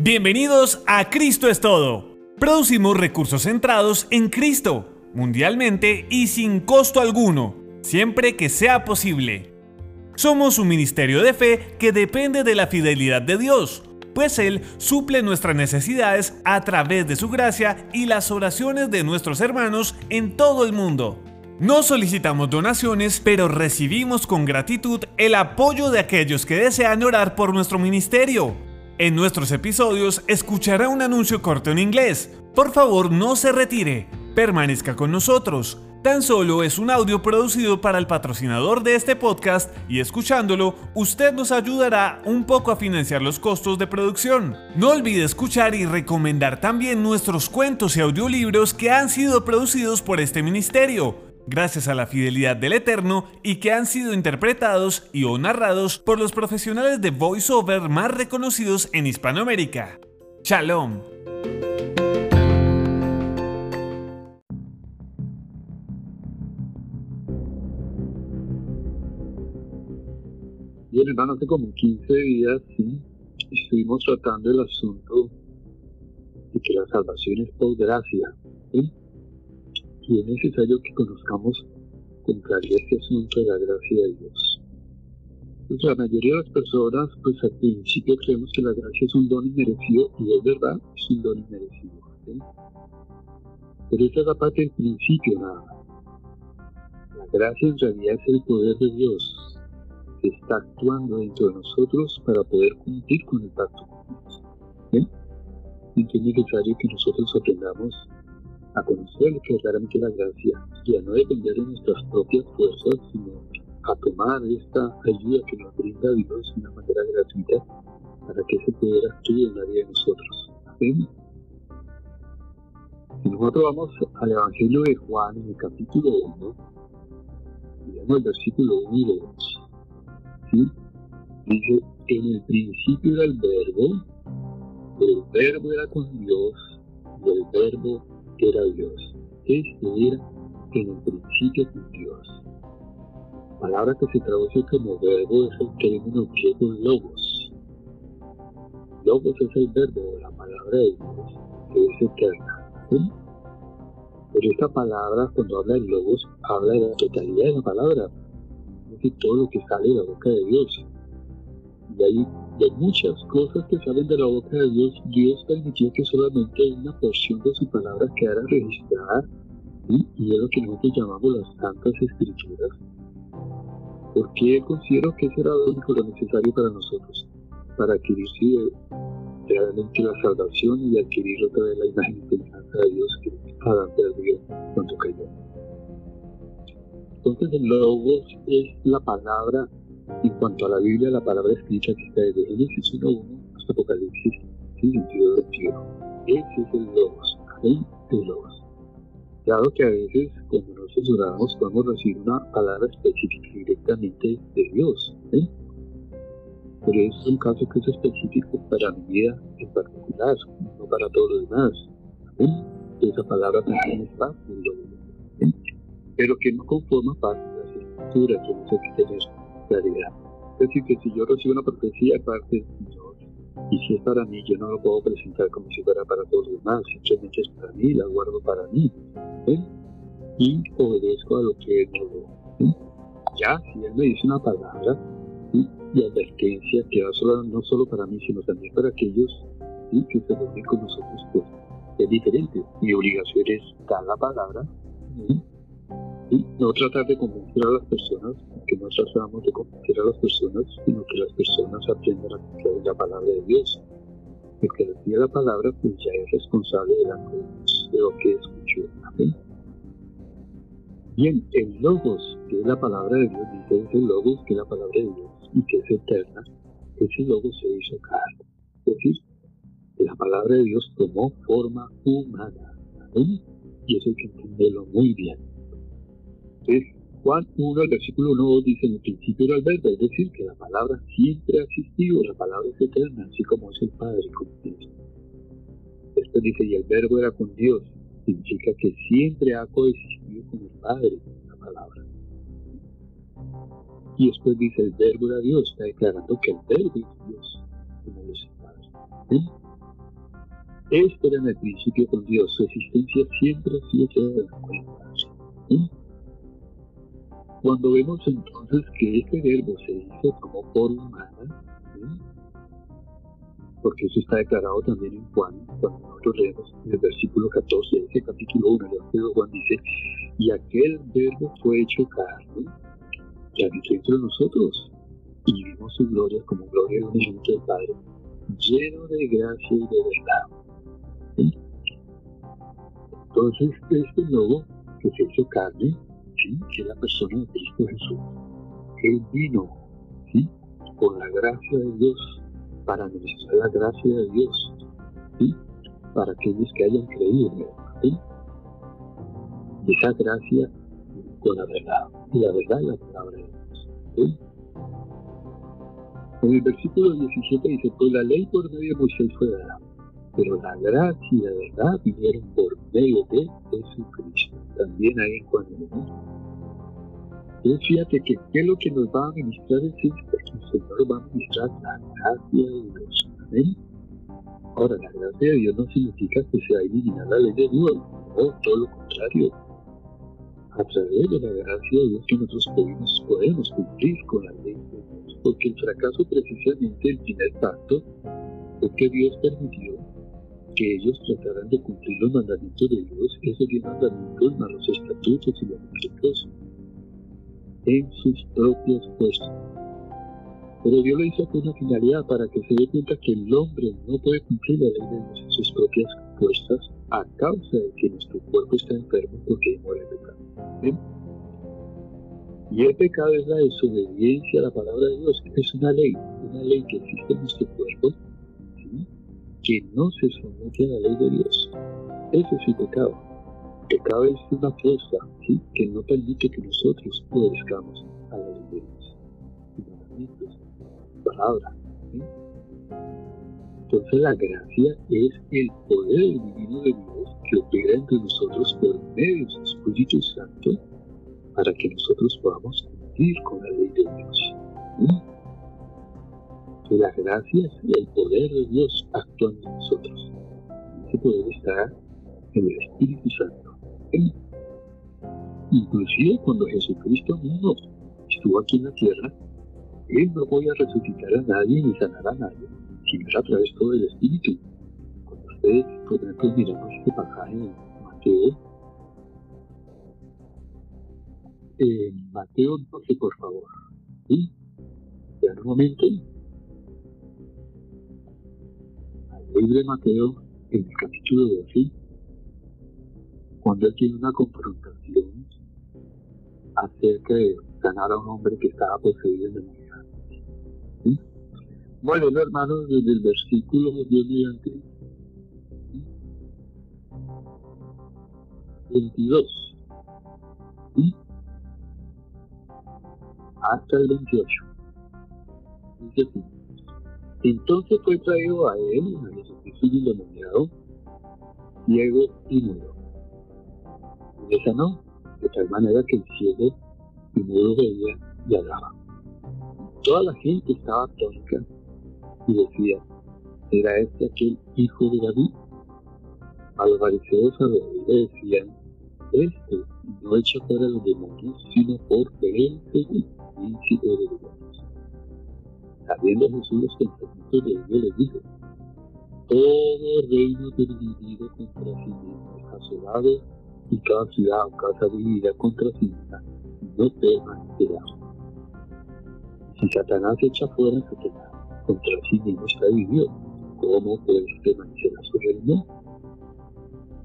Bienvenidos a Cristo es Todo. Producimos recursos centrados en Cristo, mundialmente y sin costo alguno, siempre que sea posible. Somos un ministerio de fe que depende de la fidelidad de Dios, pues Él suple nuestras necesidades a través de su gracia y las oraciones de nuestros hermanos en todo el mundo. No solicitamos donaciones, pero recibimos con gratitud el apoyo de aquellos que desean orar por nuestro ministerio. En nuestros episodios escuchará un anuncio corto en inglés. Por favor, no se retire. Permanezca con nosotros. Tan solo es un audio producido para el patrocinador de este podcast y escuchándolo, usted nos ayudará un poco a financiar los costos de producción. No olvide escuchar y recomendar también nuestros cuentos y audiolibros que han sido producidos por este ministerio gracias a la fidelidad del Eterno y que han sido interpretados y o narrados por los profesionales de voiceover más reconocidos en Hispanoamérica. Shalom. Bien, hermano, hace como 15 días estuvimos tratando el asunto de que la salvación es por gracia. ¿sí? Y es necesario que conozcamos con claridad este asunto de la gracia de Dios. Pues la mayoría de las personas, pues al principio creemos que la gracia es un don inmerecido, y es verdad, es un don inmerecido. Pero esa es la parte del principio nada La gracia en realidad es el poder de Dios que está actuando dentro de nosotros para poder cumplir con el pacto con Dios. Entonces es necesario que nosotros aprendamos a conocer que realmente la gracia y a no depender de nuestras propias fuerzas, sino a tomar esta ayuda que nos brinda Dios de una manera gratuita para que ese poder actúe en la vida de nosotros. Amén. Si nosotros vamos al Evangelio de Juan en el capítulo 1, digamos el versículo 1 y 2, ¿sí? dice, en el principio era el verbo, el verbo era con Dios y el verbo era Dios. Este era en el principio con Dios. Palabra que se traduce como verbo es el término griego logos. Logos es el verbo, la palabra de Dios, que es eterna. Pero esta palabra, cuando habla de logos, habla de la totalidad de la palabra, es decir, todo lo que sale de la boca de Dios. Y ahí de muchas cosas que salen de la boca de Dios, Dios permitió que solamente una porción de su palabra quedara registrada, y es lo que nosotros llamamos las santas escrituras, porque considero que eso era lo único lo necesario para nosotros, para adquirir realmente la salvación y adquirir otra vez la imagen y de Dios que Adán perdió cuando cayó. Entonces el Logos es la palabra en cuanto a la Biblia, la palabra escrita está desde Génesis 1.1 hasta Apocalipsis 22 Ese es el Logos, el Logos. Dado que a veces cuando nos oramos podemos recibir una palabra específica directamente de Dios. Pero es un caso que es específico para mi vida en particular, no para todos los demás. Esa palabra también es parte del Logos. Pero que no conforma parte de las escrituras, que no que tener Es decir, que si yo recibo una profecía parte del Señor, y si es para mí, yo no lo puedo presentar como si fuera para todos los demás, simplemente es para mí, la guardo para mí. Y obedezco a lo que Él me ¿sí? Ya, si Él me dice una palabra y advertencia que va solo, no solo para mí, sino también para aquellos que se reúnen con nosotros, pues es diferente. Mi obligación es dar la palabra no tratar de convencer a las personas, que no tratamos de convencer a las personas, sino que las personas aprendan a confiar la palabra de Dios. El que recibe la palabra, pues ya es responsable de de lo que escuchó. Amén. Bien, el Logos, que es la palabra de Dios, dice el Logos, que es la palabra de Dios y que es eterna, ese Logos se hizo carne. Es decir, la palabra de Dios tomó forma humana. Y eso hay que entenderlo muy bien. Entonces, Juan 1, el versículo 1 dice, en el principio era el verbo, es decir, que la palabra siempre ha existido, la palabra es eterna, así como es el Padre con Dios. Después dice, y el verbo era con Dios, significa que siempre ha coexistido con el Padre, la palabra. Y después dice, el verbo era Dios, está declarando que el verbo es Dios, como lo es el Padre. Este era en el principio con Dios, su existencia siempre ha sido llena de Cuando vemos entonces que este verbo se hizo como forma humana, porque eso está declarado también en Juan, cuando nosotros leemos en el versículo 14 de ese capítulo 1, el Evangelio Juan dice, y aquel verbo fue hecho carne, y habitó entre nosotros, y vimos su gloria como gloria de un del Padre, lleno de gracia y de verdad. Entonces, este lobo que se hizo carne, ¿sí? que es la persona de Cristo Jesús, él vino ¿sí? con la gracia de Dios para administrar la gracia de Dios, ¿sí? para aquellos que hayan creído en Él. esa gracia con la verdad, y la verdad es la palabra de Dios. En el versículo 17 dice, pues la ley por medio de Moisés fue dada, pero la gracia y la vinieron por medio de Jesucristo. También hay en Juan 1. Entonces fíjate que qué es lo que nos va a ministrar el Señor, el Señor va a ministrar la gracia de Dios. Amén. Ahora, la gracia de Dios no significa que se va a la ley de Dios, no, todo lo contrario. A través de la gracia de Dios que nosotros podemos, podemos cumplir con la ley de Dios, porque el fracaso precisamente del primer pacto es que Dios permitió que ellos trataran de cumplir los mandamientos de Dios, esos diez mandamientos, más los estatutos y los decretos en sus propias fuerzas. Pero Dios lo hizo con una finalidad para que se dé cuenta que el hombre no puede cumplir la ley de Dios en sus propias fuerzas a causa de que nuestro cuerpo está enfermo porque muere el pecado. Y el pecado es la desobediencia a la palabra de Dios. Es una ley, una ley que existe en nuestro cuerpo, que no se somete a la ley de Dios. Eso es el pecado pecado es una fuerza ¿sí? que no permite que nosotros obedezcamos a la ley de Dios, mandamientos, palabra. Entonces la gracia es el poder divino de Dios que opera entre nosotros por medio de su Espíritu Santo para que nosotros podamos cumplir con la ley de Dios. Que la gracia es el poder de Dios actuando en nosotros. Ese poder está en el Espíritu Santo. Inclusive cuando Jesucristo mismo estuvo aquí en la tierra, Él no voy a resucitar a nadie ni sanar a nadie, sino es a través todo del Espíritu. Cuando ustedes, por ejemplo, miramos este pasaje en Mateo, en Mateo 12, por favor. ¿Sí? en un momento. Libro de Mateo, en el capítulo 12, cuando él tiene una confrontación acerca de sanar a un hombre que estaba poseído de demonio. ¿Sí? Bueno, hermanos, desde el versículo Dios mediante 22 ¿sí? hasta el 28. Dice así. Entonces fue traído a él, a Jesucristo endemoniado, ciego y mudo esa no, de tal manera que el cielo primero veía y hablaba. Toda la gente estaba atónica y decía, ¿era este aquel hijo de David? A los fariseos a le decían, este no echa fuera los demonios, sino por él príncipe de. Sabiendo Jesús los pensamientos de ellos, les dijo, todo reino dividido contra sí mismo es asolado y cada ciudad o casa dividida contra sí misma no permanecerá. Si Satanás echa fuera a Satanás, contra sí mismo está dividido, ¿cómo pues permanecerá su reino?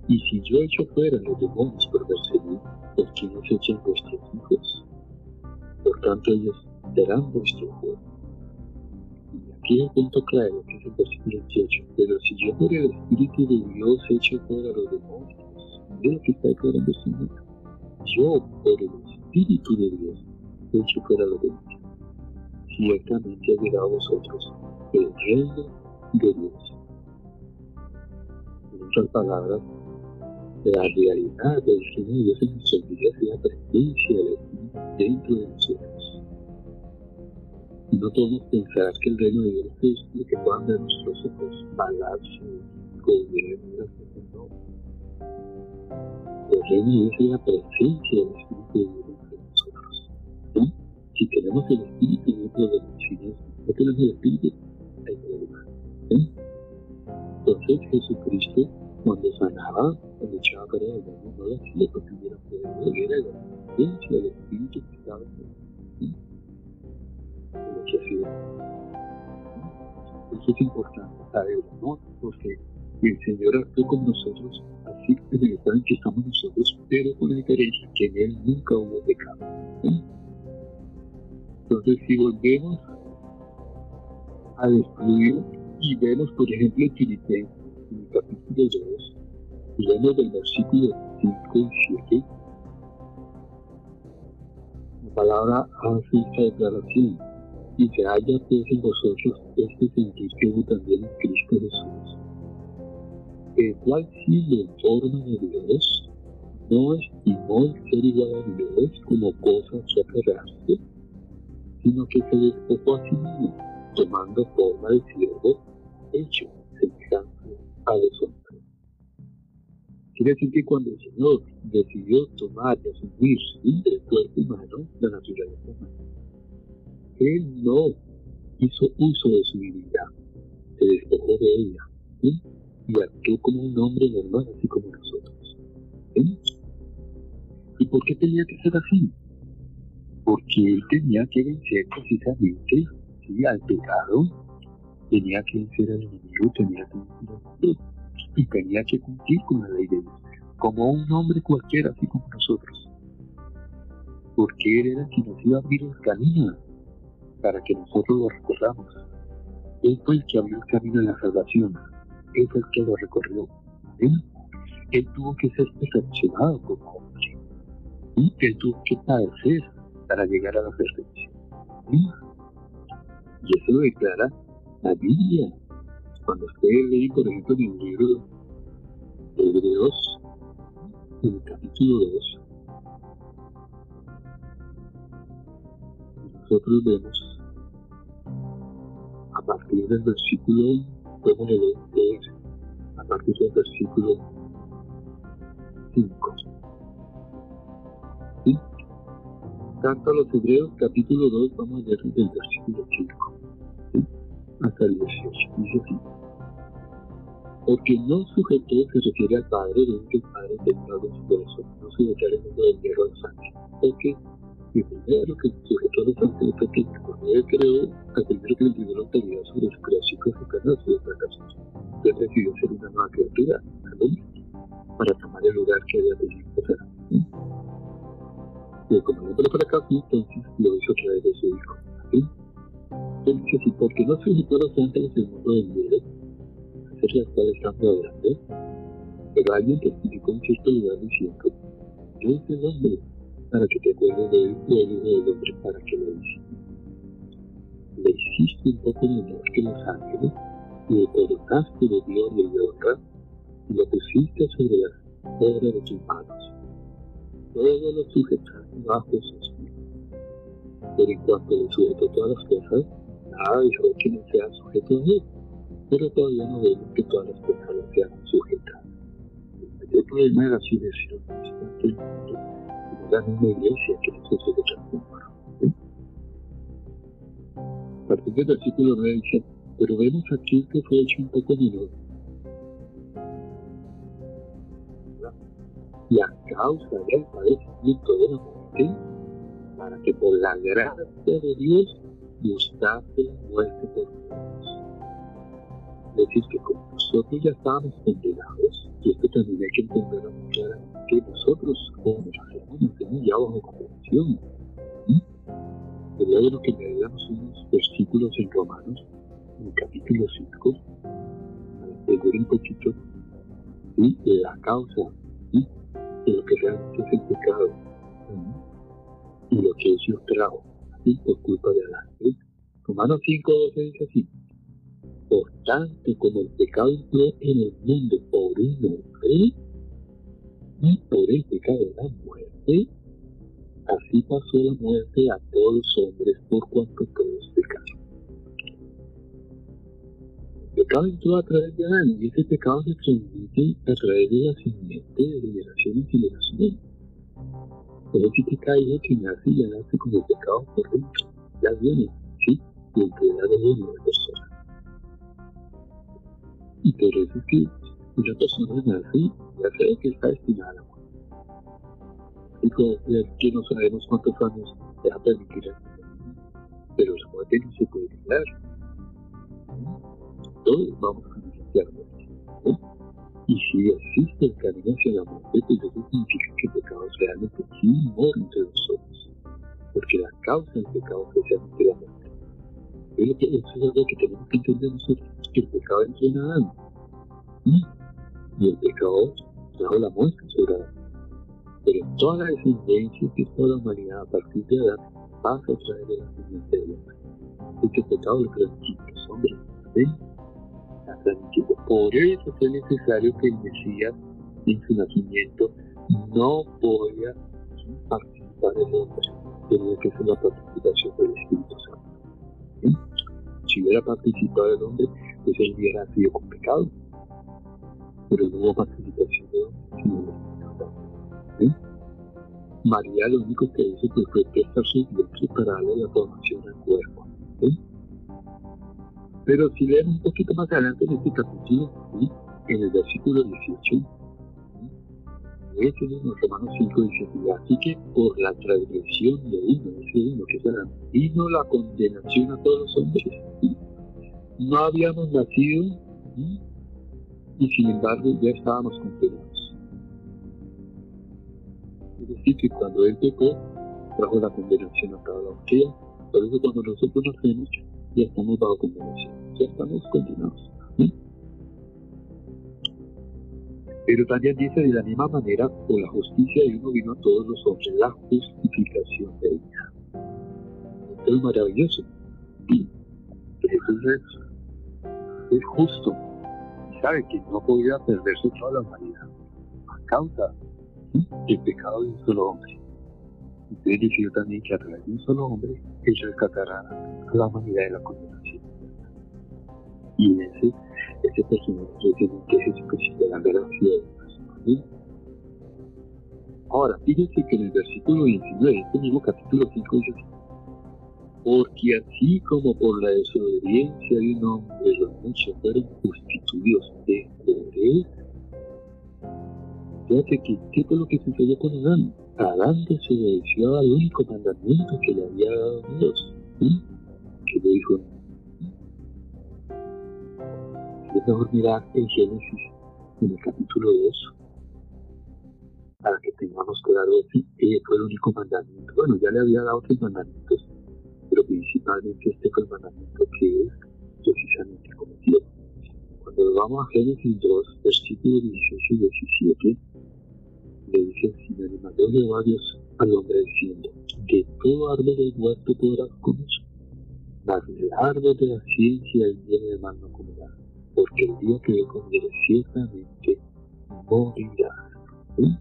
Y si yo echo fuera los demonios por perseguir, ¿por qué no se vuestros hijos? Por tanto, ellos darán vuestro juego. El punto claro, que es el versículo 28. Pero si yo por el Espíritu de Dios echo fuera los demonios, de que está declarando el Señor. Yo, por el Espíritu de Dios, he hecho fuera lo demás. Ciertamente ha llegado a vosotros el reino de Dios. En otras palabras, la realidad del reino de Dios en nuestras vidas es la presencia del Espíritu dentro de nosotros. No podemos pensar que el reino de Dios es lo que puedan ver nuestros ojos, palacios, hubiera no. El reino es la presencia del Espíritu de Dios entre nosotros. ¿no? Si tenemos el Espíritu, no hay problema. Si no, tenemos el Espíritu, hay problema. Entonces Jesucristo, cuando sanaba, cuando echaba para el demonio, no lo hacía porque hubiera poder, era la presencia del Espíritu que estaba en él. Lo que hacía eso es importante saberlo, ¿no? Porque el Señor actuó con nosotros así en el estado en que estamos nosotros, pero con la diferencia que en Él nunca hubo pecado. Entonces, si volvemos a destruir y vemos, por ejemplo, en Filipenses, en el capítulo 2, y vemos del versículo 5 y 7, la palabra hace esta declaración y se haya pues en vosotros este sentir que hubo también en Cristo Jesús, el cual siendo en forma de Dios, no estimó el ser igual a Dios como cosa que aferrarse, sino que se despojó a sí mismo, tomando forma de siervo, hecho semejante a los hombres. Quiere decir que cuando el Señor decidió tomar y asumir el cuerpo humano, la naturaleza humana, él no hizo uso de su divinidad, se despojó de ella y actuó como un hombre normal, así como nosotros. ¿Y por qué tenía que ser así? Porque él tenía que vencer precisamente al pecado, tenía que vencer al enemigo, tenía que vencer y tenía que cumplir con la ley de Dios, como un hombre cualquiera, así como nosotros. Porque él era quien nos iba a abrir el camino para que nosotros lo recorramos. Él fue el que abrió el camino de la salvación. Él fue el que lo recorrió. Él tuvo que ser perfeccionado como hombre. y Él tuvo que padecer para llegar a la perfección. Y eso lo declara la Biblia. Cuando ustedes leen, por ejemplo, en el libro de Hebreos, en el capítulo 2, nosotros vemos partir del versículo, podemos leer a partir del versículo 5. ¿Sí? Carta a los Hebreos, capítulo 2, vamos a leer desde el versículo 5 ¿sí? hasta el 18. Dice así. Porque no sujetó se refiere al Padre, de que el Padre tendrá en su corazón, no se declara el mundo del hierro al sangre. Porque el primero que sujetó a los fue que él creó, primero que le entregó la autoridad sobre su creación Satanás y otra casa. Él decidió ser una nueva criatura, para tomar el lugar que había tenido hacer. Y como no para acá, entonces lo hizo a través de su hijo. ¿sí? Entonces dice así, porque no sujetó a los ángeles del mundo del miedo, hacer las cuales están adorando, pero alguien testificó en cierto lugar diciendo, yo es el hombre para que te acuerdes de él y del del hombre para que lo hiciste. Le hiciste un poco menor que los ángeles y le colocaste de gloria y de honra y lo pusiste sobre las obras de tus manos. Todo lo sujetaste bajo sus pies. Pero en cuanto le sujetó todas las cosas, nada dijo que no sea sujeto a él. Pero todavía no vemos que todas las cosas le sean sujetas. El problema de la sujeción en una iglesia que nosotros le transformaron. A partir del versículo 9 dice, pero vemos aquí que fue hecho un poco menor. Y a causa del padecimiento de la muerte, para que por la gracia de Dios gustase la muerte por nosotros. Es decir, que como nosotros ya estábamos condenados, y esto también hay que entenderlo muy claramente, que nosotros como hacemos nos tenemos ya bajo condenación. Sería bueno que me leamos unos versículos en Romanos, en el capítulo 5, para entender un poquito ¿sí? de la causa ¿sí? de lo que realmente es el pecado y lo que Dios trajo ¿sí? por culpa de Adán. Romanos 5, 12 dice así. Por tanto, como el pecado entró en el mundo por un hombre, y por el pecado de la muerte, así pasó la muerte a todos los hombres por cuanto todos pecaron. El pecado entró a través de Adán y ese pecado se transmite a través de la simiente de generación en generación. Pero si te cae que nace ya nace con el pecado por dentro, ya viene, ¿sí? Y que ya de la persona. Y por eso es que una persona nace ya sabe que está destinada a la muerte. Y como que no sabemos cuántos años deja permitir pero la muerte no se puede evitar. Todos vamos a necesitar muerte. Y si existe el camino hacia la muerte, pues eso significa que el pecado realmente sí mora entre nosotros. Porque la causa del pecado es precisamente la muerte. Pero que eso es algo que tenemos que entender nosotros, que el pecado entró en Adán. Y el pecado trajo la muerte sobre Adán. Pero toda la descendencia que toda la humanidad a partir de Adán pasa a través de la descendencia de Adán. Porque el pecado lo transmite los hombres. ¿sí? Por eso fue necesario que el Mesías en su nacimiento no podía participar el hombre, tenía que ser la participación del Espíritu Santo. Si hubiera participado el hombre, él hubiera sido con pecado, pero no hubo del Espíritu Santo. María lo único que hizo pues, fue prestar su vientre para darle la formación al cuerpo. Pero si leemos un poquito más adelante en este capítulo, en el versículo 18, es en los Romanos 5 dice así que por la transgresión de uno, ese uno que será, vino la condenación a todos los hombres. No habíamos nacido y sin embargo ya estábamos condenados. Es decir, que cuando Él pecó, trajo la condenación a cada la Por eso cuando nosotros nacemos, ya estamos bajo condenación, ya estamos condenados. Pero también dice de la misma manera, por la justicia de uno vino a todos los hombres, la justificación de ella. Esto es maravilloso. Es, es justo sabe que no podía perderse toda la humanidad a causa del pecado de un solo hombre. Entonces decidió también que a través de un solo hombre él rescatará a la humanidad de la condenación. Y ese, ese personaje es Jesucristo, la gracia de Dios. Ahora, fíjense que en el versículo 19, este mismo capítulo 5 dice porque así como por la desobediencia de un hombre los muchos fueron constituidos de poder, fíjate que qué fue lo que sucedió con Adán. Adán desobedeció al único mandamiento que le había dado Dios, que le dijo, es mejor mirar en Génesis, en el capítulo 2, para que tengamos claro que fue el único mandamiento. Bueno, ya le había dado otros mandamientos, pero principalmente este fue el mandamiento que es precisamente cometido. Cuando vamos a Génesis 2, versículos 18 y 17, le dice el Señor, y mandó Jehová Dios al hombre diciendo, de todo árbol del huerto podrás comer, mas del árbol de la ciencia y bien de mal no porque el día que le comieres ciertamente morirás. ¿Sí?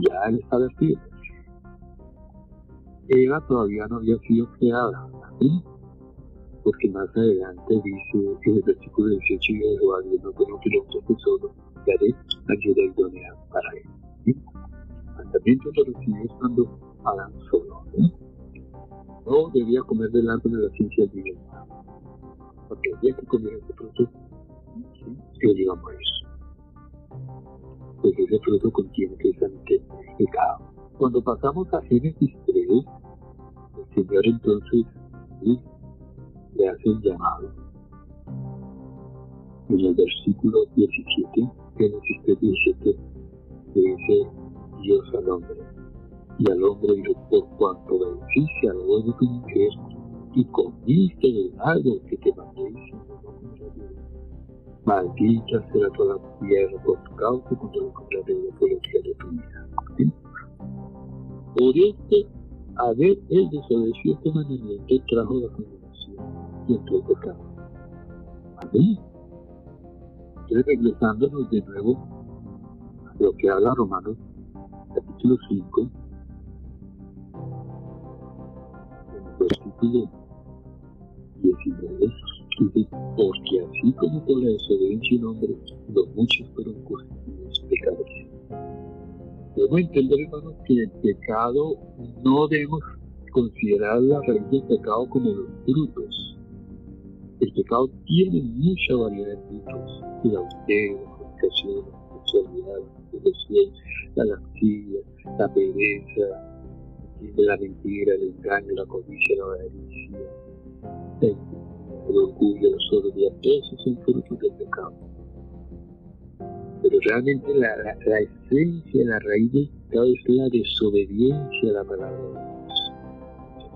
Ya él está vestido. Eva todavía no había sido creada, ¿sí? porque más adelante dice en el versículo 18 de Jehová Dios no tengo que lo solo daré ayuda idónea para él. ¿sí? Mandamiento lo recibió estando Adán solo. No debía comer del árbol de la ciencia divina, porque el día que comiera este fruto, ¿sí? él iba a morir. Pues ese fruto contiene precisamente pecado. Cuando pasamos a Génesis 3, el Señor entonces le hace un llamado. En el versículo 17, Génesis 3, 17, le dice Dios al hombre. Y al hombre dijo, por cuanto beneficia al de tu mujer y comiste del árbol que te mandé Maldita será toda la tierra por tu causa cuando lo compraré por el día de tu vida. ¿Sí? Por este, haber el desobedeció este mandamiento trajo la condenación y entró el pecado. Amén. Entonces, regresándonos de nuevo a lo que habla Romanos capítulo 5, en el versículo 19, porque así como por la desobediencia un hombre, los muchos fueron constituidos pecadores. Debemos entender, hermanos, que el pecado no debemos considerar la raíz del pecado como los frutos. El pecado tiene mucha variedad de frutos, el adulterio, la fornicación, la sexualidad, la lascivia, la pereza, la mentira, el engaño, la codicia, la avaricia, el orgullo, la soberbia, esos son frutos del pecado. Pero realmente la, esencia, la raíz del pecado es la desobediencia a la palabra de Dios.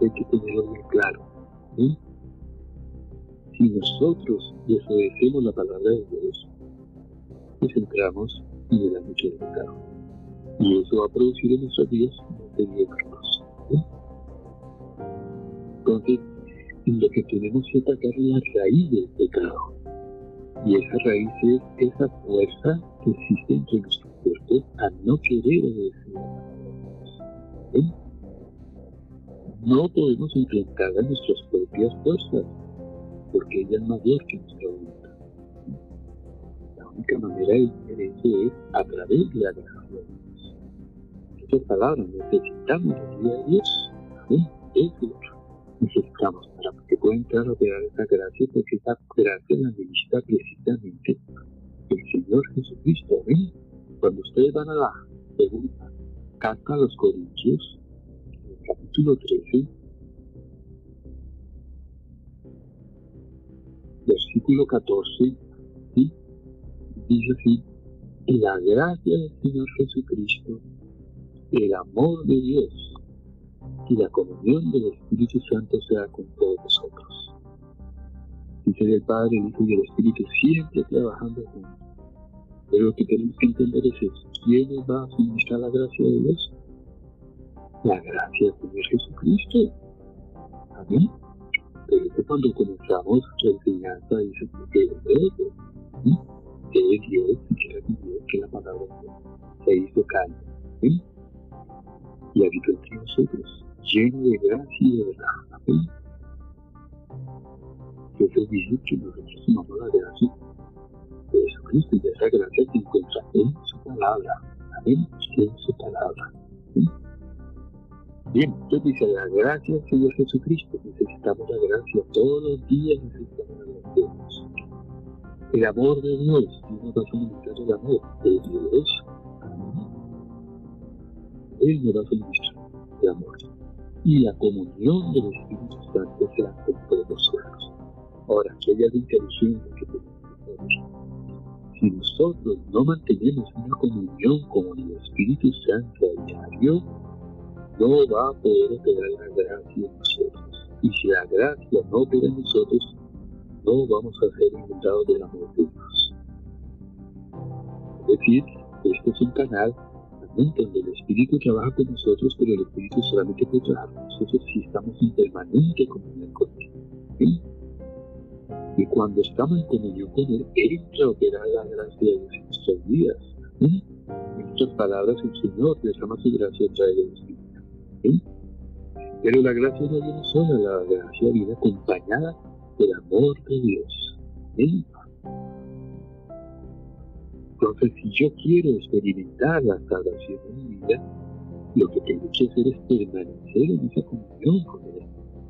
hay que tenerlo muy claro. Si nosotros desobedecemos la palabra de Dios, pues entramos en el ámbito del pecado. Y eso va a producir en nuestros días una serie de Entonces, lo que tenemos que atacar es la raíz del pecado. Y esa raíz es esa fuerza que existe entre nuestro cuerpo a no querer obedecer ¿Eh? No podemos enfrentar a nuestras propias fuerzas, porque ella es mayor que nuestra voluntad. La única manera de eso es a través de la gracia de Dios. Palabras necesitamos la ayuda de Dios. ¿Eh? Eso necesitamos para que pueda entrar a operar esa gracia, porque esa gracia la necesita precisamente el Señor Jesucristo. ¿ven? Cuando ustedes van a la segunda carta a los Corintios, el capítulo 13, versículo 14, ¿sí? dice así, la gracia del Señor Jesucristo, el amor de Dios y la comunión del Espíritu Santo sea con todos nosotros. Dice el Padre, el Hijo y el Espíritu siempre trabajando juntos. Pero lo que tenemos que entender es eso. ¿Quién va a suministrar la gracia de Dios? La gracia del Señor Jesucristo. Amén. Pero es cuando comenzamos la enseñanza dice que es que es Dios y que es Dios, que la palabra se hizo carne. Y habitó entre nosotros lleno de gracia y de verdad. Amén. Jesús dice que nosotros tomamos la gracia de Jesucristo y de esa gracia se encuentra en su palabra. Amén. En su palabra. Bien, entonces dice la gracia Señor Jesucristo. Necesitamos la gracia todos los días, necesitamos la gracia. El amor de Dios, nos va a suministrar el amor de Dios. Él nos va a el amor y la comunión del Espíritu Santo será con todos nosotros. Ahora, que de inteligencia que tenemos Si nosotros no mantenemos una comunión con el Espíritu Santo a diario, no va a poder operar la gracia en nosotros. Y si la gracia no opera en nosotros, no vamos a ser inundados del amor de Dios. Es decir, este es un canal donde el Espíritu trabaja con nosotros, pero el Espíritu solamente puede trabajar con nosotros si estamos en permanente comunión con Él. Y cuando estamos en comunión con Él, a operar la gracia de Dios en nuestras vidas. En palabras, el Señor derrama su gracia a través del Espíritu. Pero la gracia no viene sola, la gracia viene acompañada del amor de Dios. Entonces, si yo quiero experimentar la salvación en mi vida, lo que tengo que hacer es permanecer en esa comunión con Él,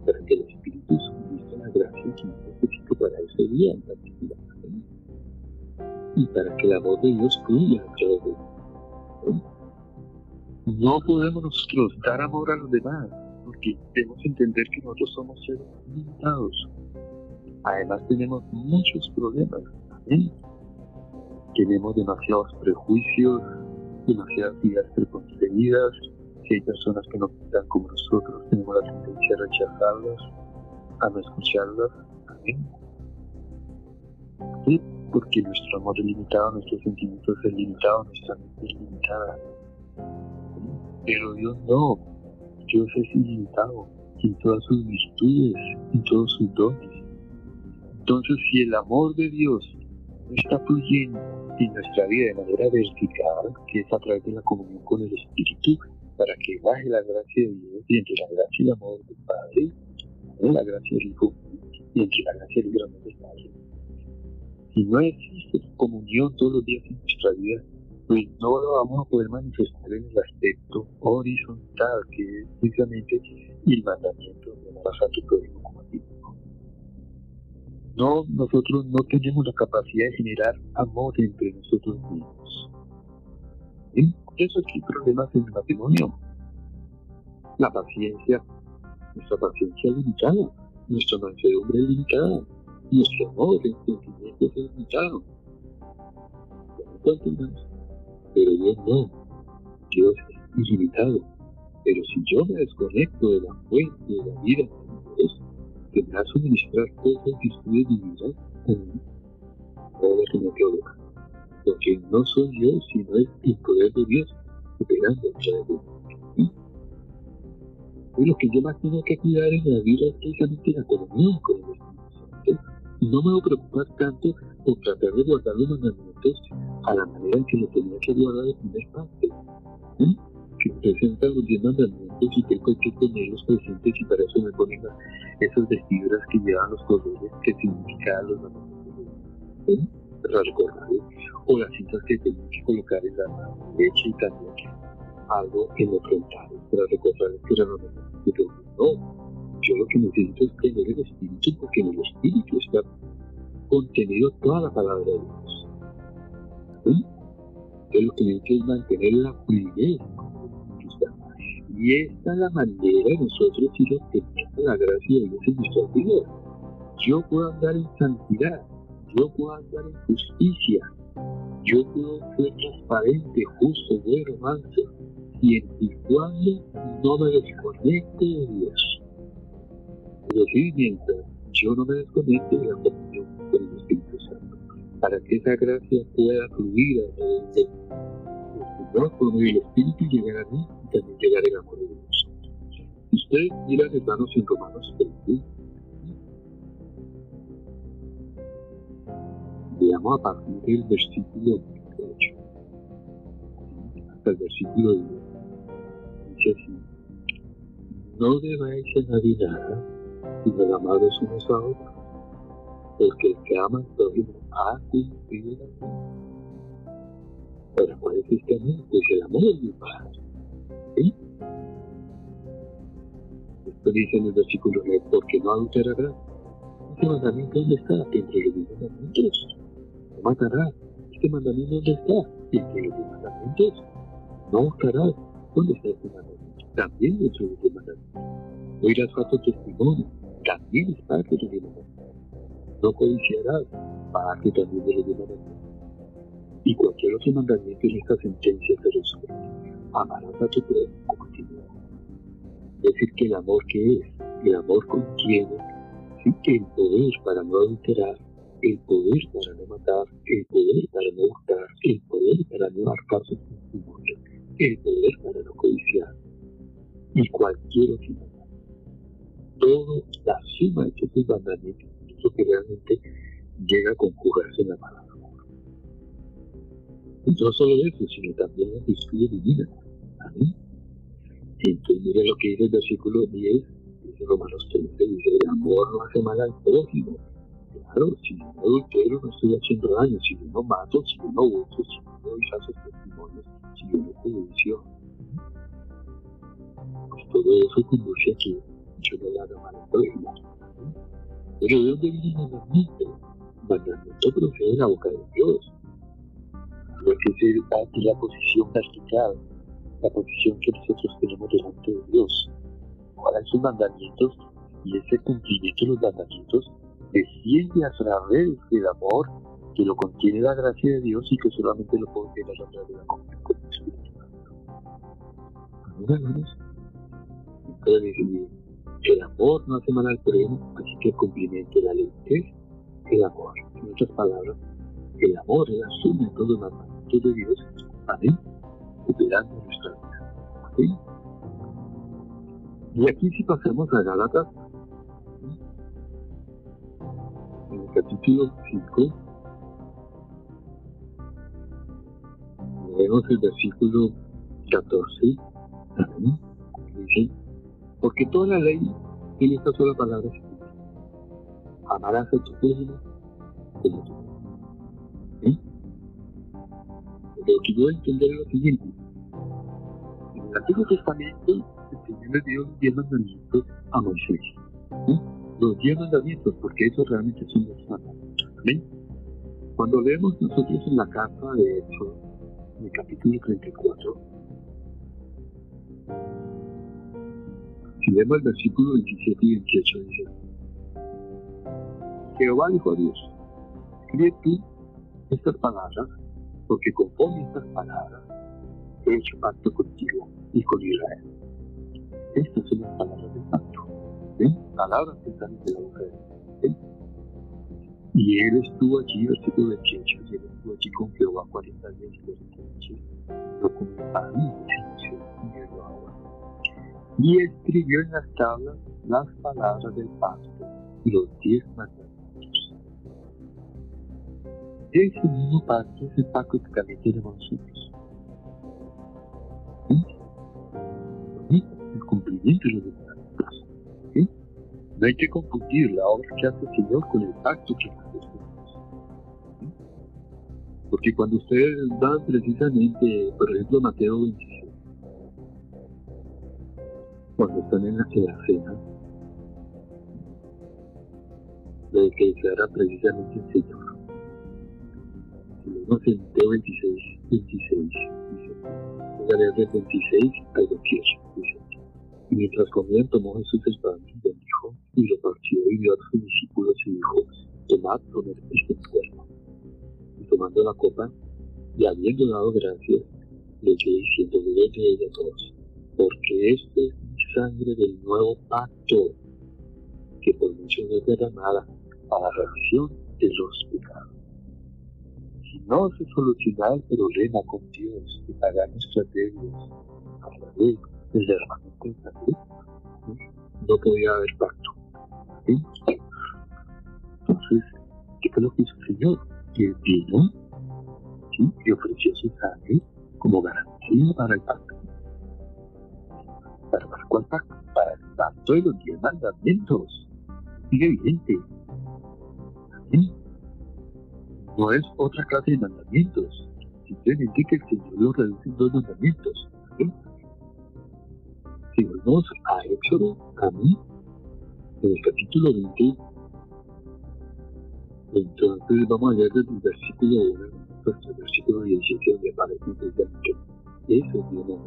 para que el Espíritu suministre la gracia que necesito para ese día en particular. Y para que el amor de Dios fluya a través de mí. No podemos nosotros dar amor a los demás, porque debemos entender que nosotros somos seres limitados. Además tenemos muchos problemas. Amén tenemos demasiados prejuicios, demasiadas ideas preconcebidas, si hay personas que no piensan como nosotros, tenemos la tendencia a rechazarlas, a no escucharlas. Amén. ¿Sí? Porque nuestro amor es limitado, nuestros sentimientos son limitados, nuestra mente es limitada. Pero Dios no. Dios es ilimitado en todas sus virtudes, en todos sus dones. Entonces, si el amor de Dios está fluyendo en nuestra vida de manera vertical, que es a través de la comunión con el Espíritu, para que baje la gracia de Dios y entre la gracia y el amor del Padre, la gracia del Hijo, y entre la gracia y el amor del Padre. Si no existe comunión todos los días en nuestra vida, pues no lo vamos a poder manifestar en el aspecto horizontal, que es precisamente el mandamiento de amar a. No, nosotros no tenemos la capacidad de generar amor entre nosotros mismos. ¿Sí? Eso es que hay problemas en el matrimonio. La paciencia, nuestra paciencia es limitada, nuestra mansedumbre es limitada, nuestro amor, el sentimiento es limitado. Pero Dios no. Dios es ilimitado. Pero si yo me desconecto de la fuente de la vida de Dios, tendrá suministrar todas las virtudes divinas a mí. Todo que me provoca. Porque no soy yo, sino el poder de Dios operando a través de mí. Y lo que yo más tengo que cuidar en la vida es precisamente la comunión con el Espíritu Santo. No me voy a preocupar tanto por tratar de guardar los mandamientos a la manera en que lo tenía que guardar en primer parte. ¿eh? Que presenta los diez mandamientos y tengo que tenerlos presentes y para eso me ponen esas vestiduras que llevan los colores que significan los. ¿eh? Para recordar, o las cintas que tengo que colocar en la derecha y también algo en los frontales para recordar que eran los mandamientos. No, yo lo que necesito es tener el espíritu porque en el espíritu está contenido toda la palabra de Dios. ¿Sí? Lo que necesito es mantener la fluidez y esta es la manera de nosotros ir obteniendo la gracia de Dios en nuestras vidas. Yo puedo andar en santidad, yo puedo andar en justicia, yo puedo ser transparente, justo, bueno, manso, cuando no me desconecte de Dios. Es decir, mientras yo no me desconecte de la comunión con el Espíritu Santo, para que esa gracia pueda fluir a través de Señor por medio del Espíritu y llegar a mí y también llegar el amor de Dios. Ustedes miran, hermanos, en Romanos 21, veamos a partir del versículo 8 hasta el versículo 10. Dice así, no debáis añadir nada, sino amados unos a otros, el que ama al prójimo ha cumplido la ley. Ahora, ¿cuál es el amor de mi Padre. ¿Sí? Esto dice en el versículo 9, porque no adulterará. Este mandamiento, ¿dónde está? Entre los mandamientos. No matará. Este mandamiento, ¿dónde está? Entre los mandamientos. No buscarás. ¿Dónde está este mandamiento? También dentro de este mandamiento. Oirás falso testimonio. También es parte de los mandamientos. No codiciarás. Parte también de los mandamientos y cualquier otro mandamiento en esta sentencia se resuelve. Amarás a tu prójimo como. Es decir, que el amor que es, el amor contiene el poder para no adulterar, el poder para no matar, el poder para no buscar, el poder para no marcar su testimonio, el poder para no codiciar y cualquier otro mandamiento. Todo la suma de estos mandamientos es lo que realmente llega a conjugarse en la palabra no solo eso, sino también la virtudes divinas. Amén. Entonces, mira lo que dice el versículo 10, dice Romanos 13, dice, el amor no hace mal al prójimo. Claro, si no adultero no estoy haciendo daño, si yo no mato, si yo no uso, si yo no doy falsos testimonios, si yo no juicio, pues todo eso conduce a que yo no le haga mal al prójimo. Pero ¿de dónde viene el mandamiento? El mandamiento procede de la boca de Dios que es la posición vertical, la posición que nosotros tenemos delante de Dios. Ahora esos mandamientos y ese cumplimiento de los mandamientos desciende a través del amor que lo contiene la gracia de Dios y que solamente lo puede tener a través de la comunión con el Espíritu. Entonces, el amor no hace mal al prójimo, así que el cumplimiento de la ley es el amor. En otras palabras, el amor la suma de todos los mandamientos de Dios, amén, operando nuestra vida. Amén. Y aquí si pasamos a Galatas, en el capítulo 5, vemos el versículo 14, amén, dice, porque toda la ley tiene esta sola palabra amarás a tu prójimo como tú. Lo que yo entender es lo siguiente. En el Antiguo Testamento, el Señor le dio los diez mandamientos a Moisés. ¿sí? Los diez mandamientos, porque eso realmente son los mandamientos. ¿Amén? Cuando leemos nosotros en la carta de Éxodo, en el capítulo 34, si leemos el versículo 27 y 28, dice, Jehová dijo a Dios, escribe tú estas palabras, porque conforme estas palabras he hecho pacto contigo y con Israel. Estas son las palabras del pacto. ¿sí? Palabras que salen de la boca de Dios. Y él estuvo allí, versículo 28, y él estuvo allí con Jehová 40 días y 40 noches, bebió agua. Y escribió en las tablas las palabras del pacto y los diez mandamientos. Ese mismo pacto es el pacto que también tenemos nosotros. ¿Sí? ¿Sí? El cumplimiento de los mandamientos. ¿Sí? No hay que confundir la obra que hace el Señor con el pacto que hace. ¿Sí? Porque cuando ustedes dan precisamente, por ejemplo, Mateo 26, cuando están en la, en la cena, de que declara precisamente el Señor. Leemos en Mateo 26, 26, dice, voy a leer del 26 al 28, dice, y mientras comían tomó Jesús el pan y lo partió y dio a sus discípulos y dijo, tomad, este cuerpo. Y tomando la copa, y habiendo dado gracias, le dio diciendo, bebed de todos, porque este es mi sangre del nuevo pacto, que por muchos es derramada la remisión de los pecados. Si no se soluciona el problema con Dios de pagar nuestras deudas a través del derramamiento de sangre, ¿sí? no podía haber pacto. Entonces, ¿qué fue lo que hizo el Señor? Que vino y ofreció su sangre como garantía para el pacto. ¿Para, para cuál pacto? Para el pacto de los diez mandamientos. Sigue vigente. ¿Sí? No es otra clase de mandamientos. Simplemente que el Señor lo reduce en dos mandamientos. ¿sí? Si volvemos a Éxodo, a mí, en el capítulo 20, entonces vamos a leer desde el versículo 1 hasta el versículo 17, donde aparece precisamente eso es Dios.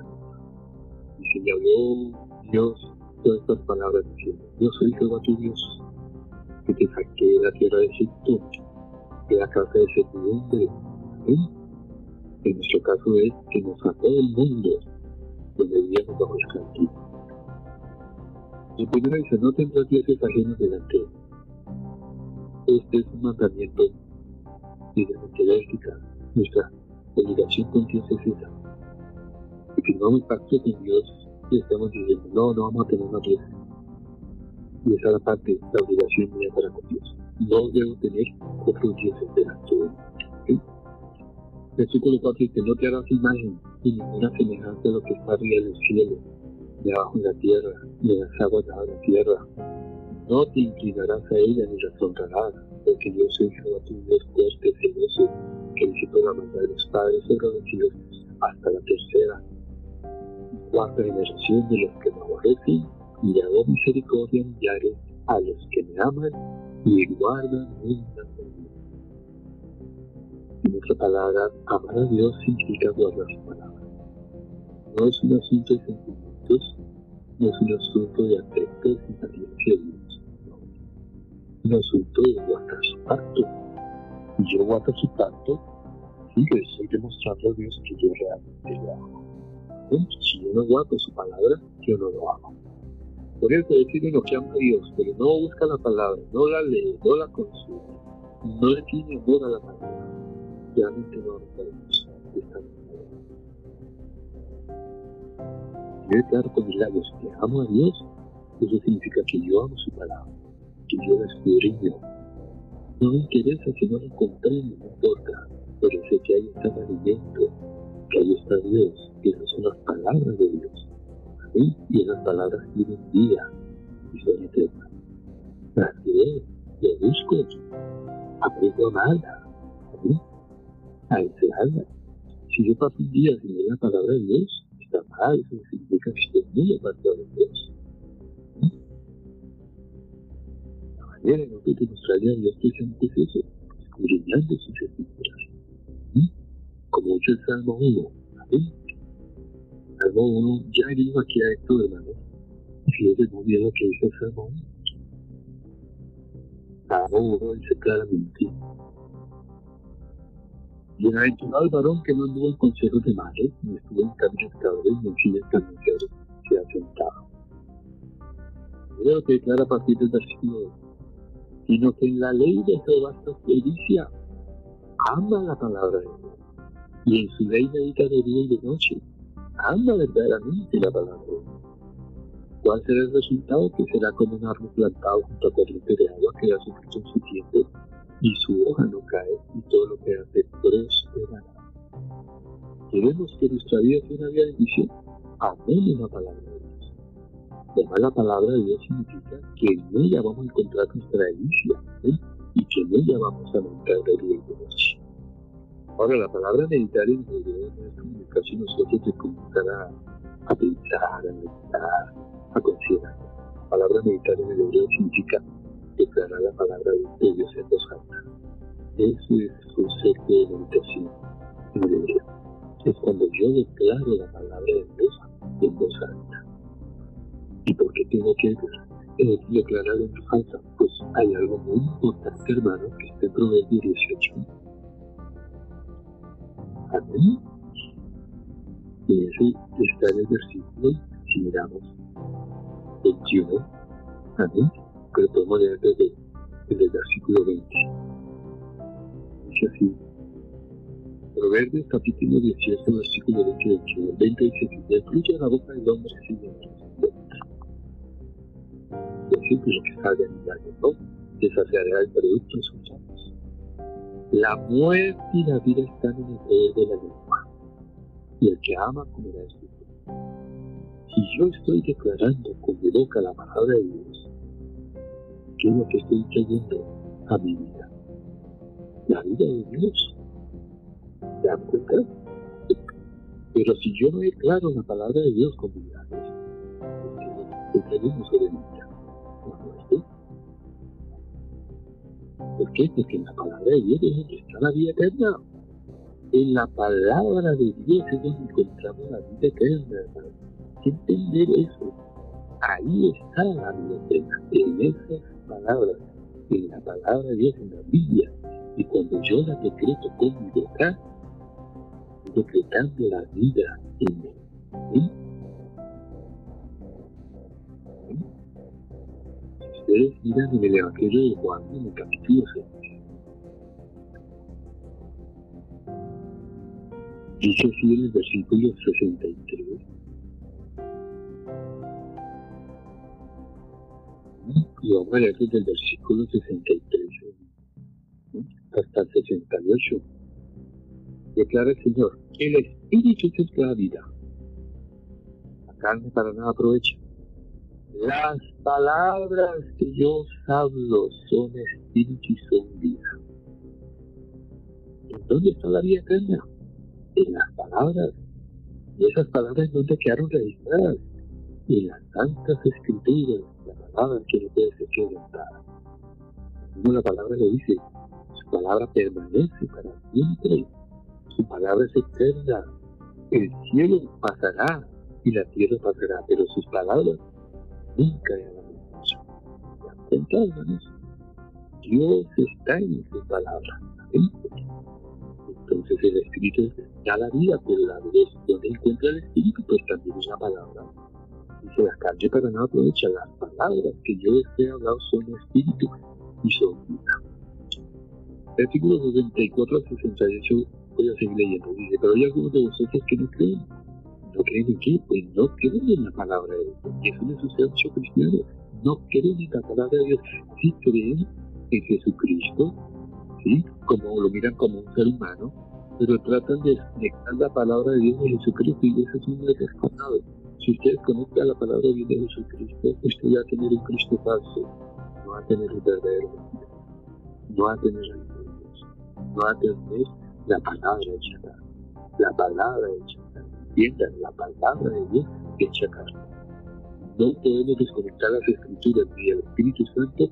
Y se le habló Dios todas estas palabras diciendo, yo soy Jehová tu Dios, que te saqué de la tierra de Egipto, de la casa de servidumbre. ¿sí? En nuestro caso es que nos sacó del mundo donde vivíamos bajo esclavitud. Y primero dice, no tendrás dioses ajenos delante de. Este es un mandamiento de mentira ética. Nuestra obligación con Dios es esa. Y firmamos pacto con Dios y estamos diciendo, no, no vamos a tener más dioses. Y esa es la parte, la obligación mía para con Dios. No debo tener otros dioses delante de mí. ¿sí? Versículo 4 dice, no te harás imagen ni ninguna semejanza de lo que está arriba en el cielo, ni abajo en la tierra, ni en las aguas de la tierra. No te inclinarás a ella ni las honrarás, porque yo soy Jehová tu Dios fuerte, celoso, que visito la maldad de los padres hijos hasta la tercera cuarta generación de los que me aborrecen, y hago misericordia en millares a los que me aman y mis mandamientos. En otra palabra, amar a Dios significa guardar su palabra. No es un asunto de sentimientos, no es un asunto de afecto, de simpatía hacia Dios. No. Un asunto de guardar su pacto. Y yo guardo su pacto, sí le estoy demostrando a Dios que yo realmente lo amo. Si yo no guardo su palabra, yo no lo amo. Por eso decir uno que ama a Dios, pero no busca la palabra, no la lee, no la consume, no le tiene amor a la palabra, realmente no ama a Dios. Está Debe quedar con mis labios que amo a Dios, eso significa que yo amo su palabra, que yo la escudriño. No me interesa si no la encontré, no importa, pero sé que ahí está el alimento, que ahí está Dios, que esas son las palabras de Dios. ¿Sí? Y esas palabras tienen vida y son eternas. Las y haré busco, aprendo a amarla, a desearla. Si yo paso un día sin leer la palabra de Dios, está mal, eso significa que estoy muy apartado de Dios. La manera en que demostraría a Dios precisamente es eso, escudriñando sus escrituras. Como dice el Salmo 1, ¿sí? Salmo 1, ya venimos aquí a esto, hermanos, y fíjense muy bien lo que dice el Salmo 1. Salmo 1 dice claramente, Bienaventurado el varón que no anduvo en consejos de madres, ni estuvo en caminos pecadores, ni en sillas caminanciados se ha sentado. Mira lo que declara a partir del versículo 2. Sino que en la ley de Jehová está delicia. Ama la palabra de Dios. Y en su ley medita de día y de noche. Ama verdaderamente la palabra Dios. ¿Cuál será el resultado? Que será como un árbol plantado junto a corriente de agua que da su fruto en y su hoja no cae y todo lo que hace prosperará. Queremos que nuestra vida sea una vida de bendición. Amemos la palabra de Dios. Además, la palabra de Dios significa que en ella vamos a encontrar nuestra delicia y que en ella vamos a de día y de noche. Ahora, la palabra meditar en como casi nosotros comenzar a, a pensar, a meditar, a considerar. La palabra meditar en el hebreo significa declarar la palabra de Dios en voz alta. Ese es el concepto de meditación en el hebreo. Es cuando yo declaro la palabra de Dios en voz alta. ¿Y por qué tengo que eh, declarar en voz alta? Pues hay algo muy importante, hermano, que está en Proverbios 18. Amén. Y ese está en el versículo, si miramos, 21. Amén pero podemos leer desde, desde, el versículo 20. Dice así. Proverbios capítulo 18, versículo 20 El 20 dice así, del fruto de la boca del hombre sigue Es decir, que lo que salga en el ¿no? Desafiará el producto ojos. La muerte y la vida están en el poder de la lengua, y el que ama comerá su Si yo estoy declarando con mi boca la palabra de Dios, ¿Qué es lo que estoy trayendo a mi vida? La vida de Dios. ¿Se dan cuenta? Pero si yo no declaro la palabra de Dios con mi vida, estoy trayendo sobre mi vida. ¿No ¿Por qué? Porque la palabra de Dios es donde está la vida eterna. En la palabra de Dios es donde encontramos la vida eterna, hermano. Hay que entender eso. Ahí está la vida eterna, en esas palabras, en la palabra de Dios, en la Biblia. Y cuando yo la decreto con mi boca, decretando la vida en mí. Ustedes miran en el Evangelio de Juan, en el capítulo 6, dice así en el versículo 63, y vamos a leer desde el versículo 63 hasta el 68. Declara el Señor, el Espíritu es la vida. La carne para nada aprovecha. Las palabras que yo hablo son espíritu y son vida. ¿En dónde está la vida eterna? En las palabras. Y esas palabras, ¿dónde quedaron registradas? En las santas escrituras palabra que no puede ser quebrantada. Como la palabra le dice, su palabra permanece para siempre, su palabra es eterna, el cielo pasará y la tierra pasará, pero sus palabras nunca cuenta, hermanos? Dios está en su palabra. Entonces el Espíritu da la vida, pero la vida donde encuentra el Espíritu, pues también es la palabra. Dice la calle para no aprovecha las palabras que yo he hablado son espíritu y son vida. Versículos 64 al 68 voy a seguir leyendo. Dice, pero hay algunos de vosotros que no creen. ¿No creen en qué? Pues no creen en la palabra de Dios. Y eso le sucede a muchos cristianos. No creen en la palabra de Dios. Sí creen en Jesucristo, ¿sí? Como lo miran como un ser humano, pero tratan de explicar la palabra de Dios de Jesucristo y eso es un descartado. Si usted conecta la palabra de Jesucristo, usted va a tener un Cristo falso, no va a tener un verdadero. no a tener a Dios, no a tener la palabra hecha la palabra hecha entiendan, la palabra de Dios hecha carne. No podemos desconectar las escrituras ni el Espíritu Santo,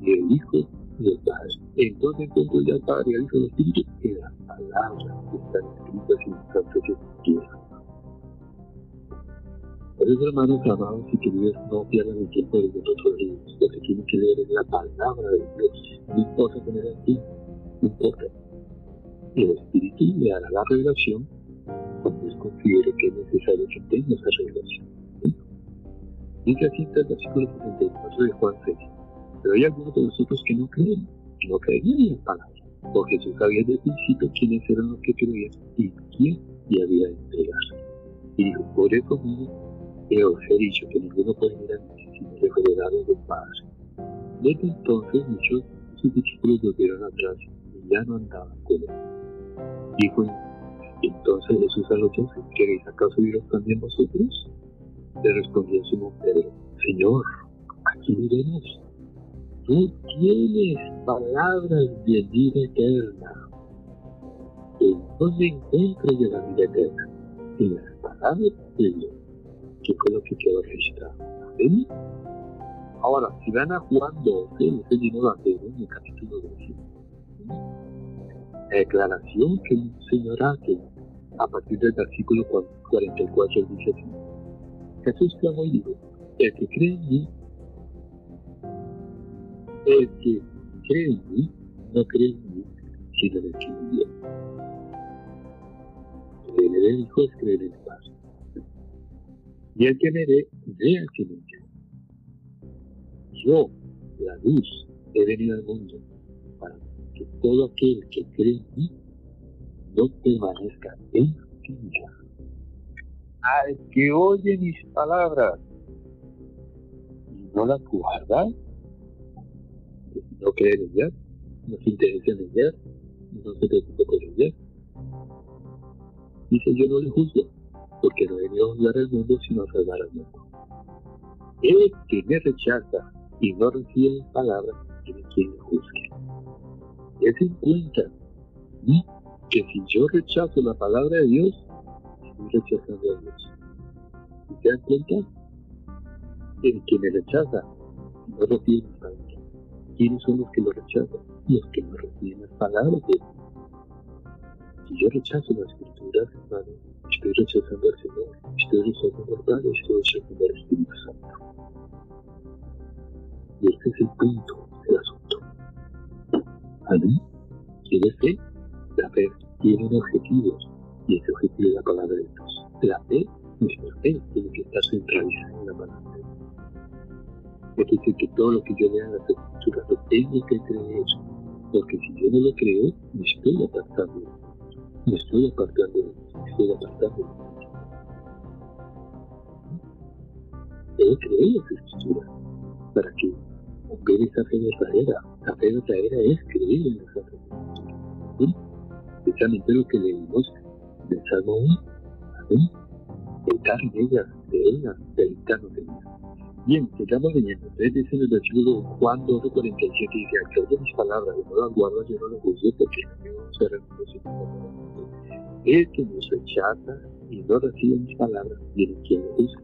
ni el Hijo, ni el Padre. Entonces encuentro ya el Padre el Hijo y el Espíritu en las palabras que están escritas en las santas escrituras. Por eso, hermanos amados y queridos, no pierdan el tiempo de otros libros. Lo que tienen que leer es la palabra de Dios. No importa tener aquí, no importa. El Espíritu le dará la revelación cuando él considere que es necesario que tenga esa revelación. Dice así en el versículo 74 de Juan 6. Pero hay algunos de nosotros que no creen, que no creían en la palabra. Porque Jesús sabía desde el principio quiénes eran los que creían y quién le había entregado. Y dijo, por eso mismo que os he dicho que ninguno puede ir a mí sin el revelado del Padre. Desde entonces muchos de sus discípulos volvieron atrás y ya no andaban con él. Dijo entonces Jesús a los doce, ¿queréis acaso iros también vosotros? Le respondió Simón Pedro, Señor, aquí iremos. Tú tienes palabras de vida eterna. ¿En dónde encuentro yo la vida eterna? En las palabras de Dios, que fue lo que quedó registrado. ¿Sí? Ahora, si van a Juan 12, ese mismo Evangelio, en el capítulo 12, la declaración que el Señor hace a partir del versículo 44 dice así. Jesús clamó y dijo, el que cree en mí, el que cree en mí, no cree en mí, sino en el que envió. Creer en el Hijo es creer en el Padre. Y el que me ve, ve al que me. Yo, la luz, he venido al mundo para que todo aquel que cree en mí no permanezca en tinieblas al que oye mis palabras y no las guarda, no cree en ellas, no se interesa en ellas, no se preocupa por ellas. Dice, yo no le juzgo, porque no he venido a juzgar al mundo, sino a salvar al mundo. El que me rechaza y no recibe mis palabras, tiene quien me juzgue. Es en cuenta que si yo rechazo la palabra de Dios, estoy rechazando a Dios. ¿Se dan cuenta? El que me rechaza no recibe mis palabras. ¿Quiénes son los que lo rechazan? Los que no reciben las palabras de Dios. Si yo rechazo las escrituras, hermano, estoy rechazando al Señor, estoy rechazando al Padre, estoy rechazando al Espíritu Santo. Y este es el punto del asunto. Amén. ¿Quieres fe? La fe tiene un objetivo y ese objetivo es la palabra de Dios. La fe, nuestra fe, tiene que estar centralizada en la palabra de Dios. Es decir, que todo lo que yo lea en las escrituras lo tengo que creer, porque si yo no lo creo, me estoy apartando, me estoy apartando, me estoy apartando. Debo creer las escrituras para que ver esa fe verdadera. La fe verdadera es creer en las escrituras. ¿Sí? Precisamente lo que leímos del Salmo 1. ¿sí? Estar en ellas, de ellas, deleitarnos en ellas. Bien, sigamos leyendo. Entonces dice en el versículo Juan 12, 47, dice, al que oye mis palabras y no las guarda, yo no lo juzgo porque no me será el mundo sin El que nos rechaza y no recibe mis palabras, viene quien juzga.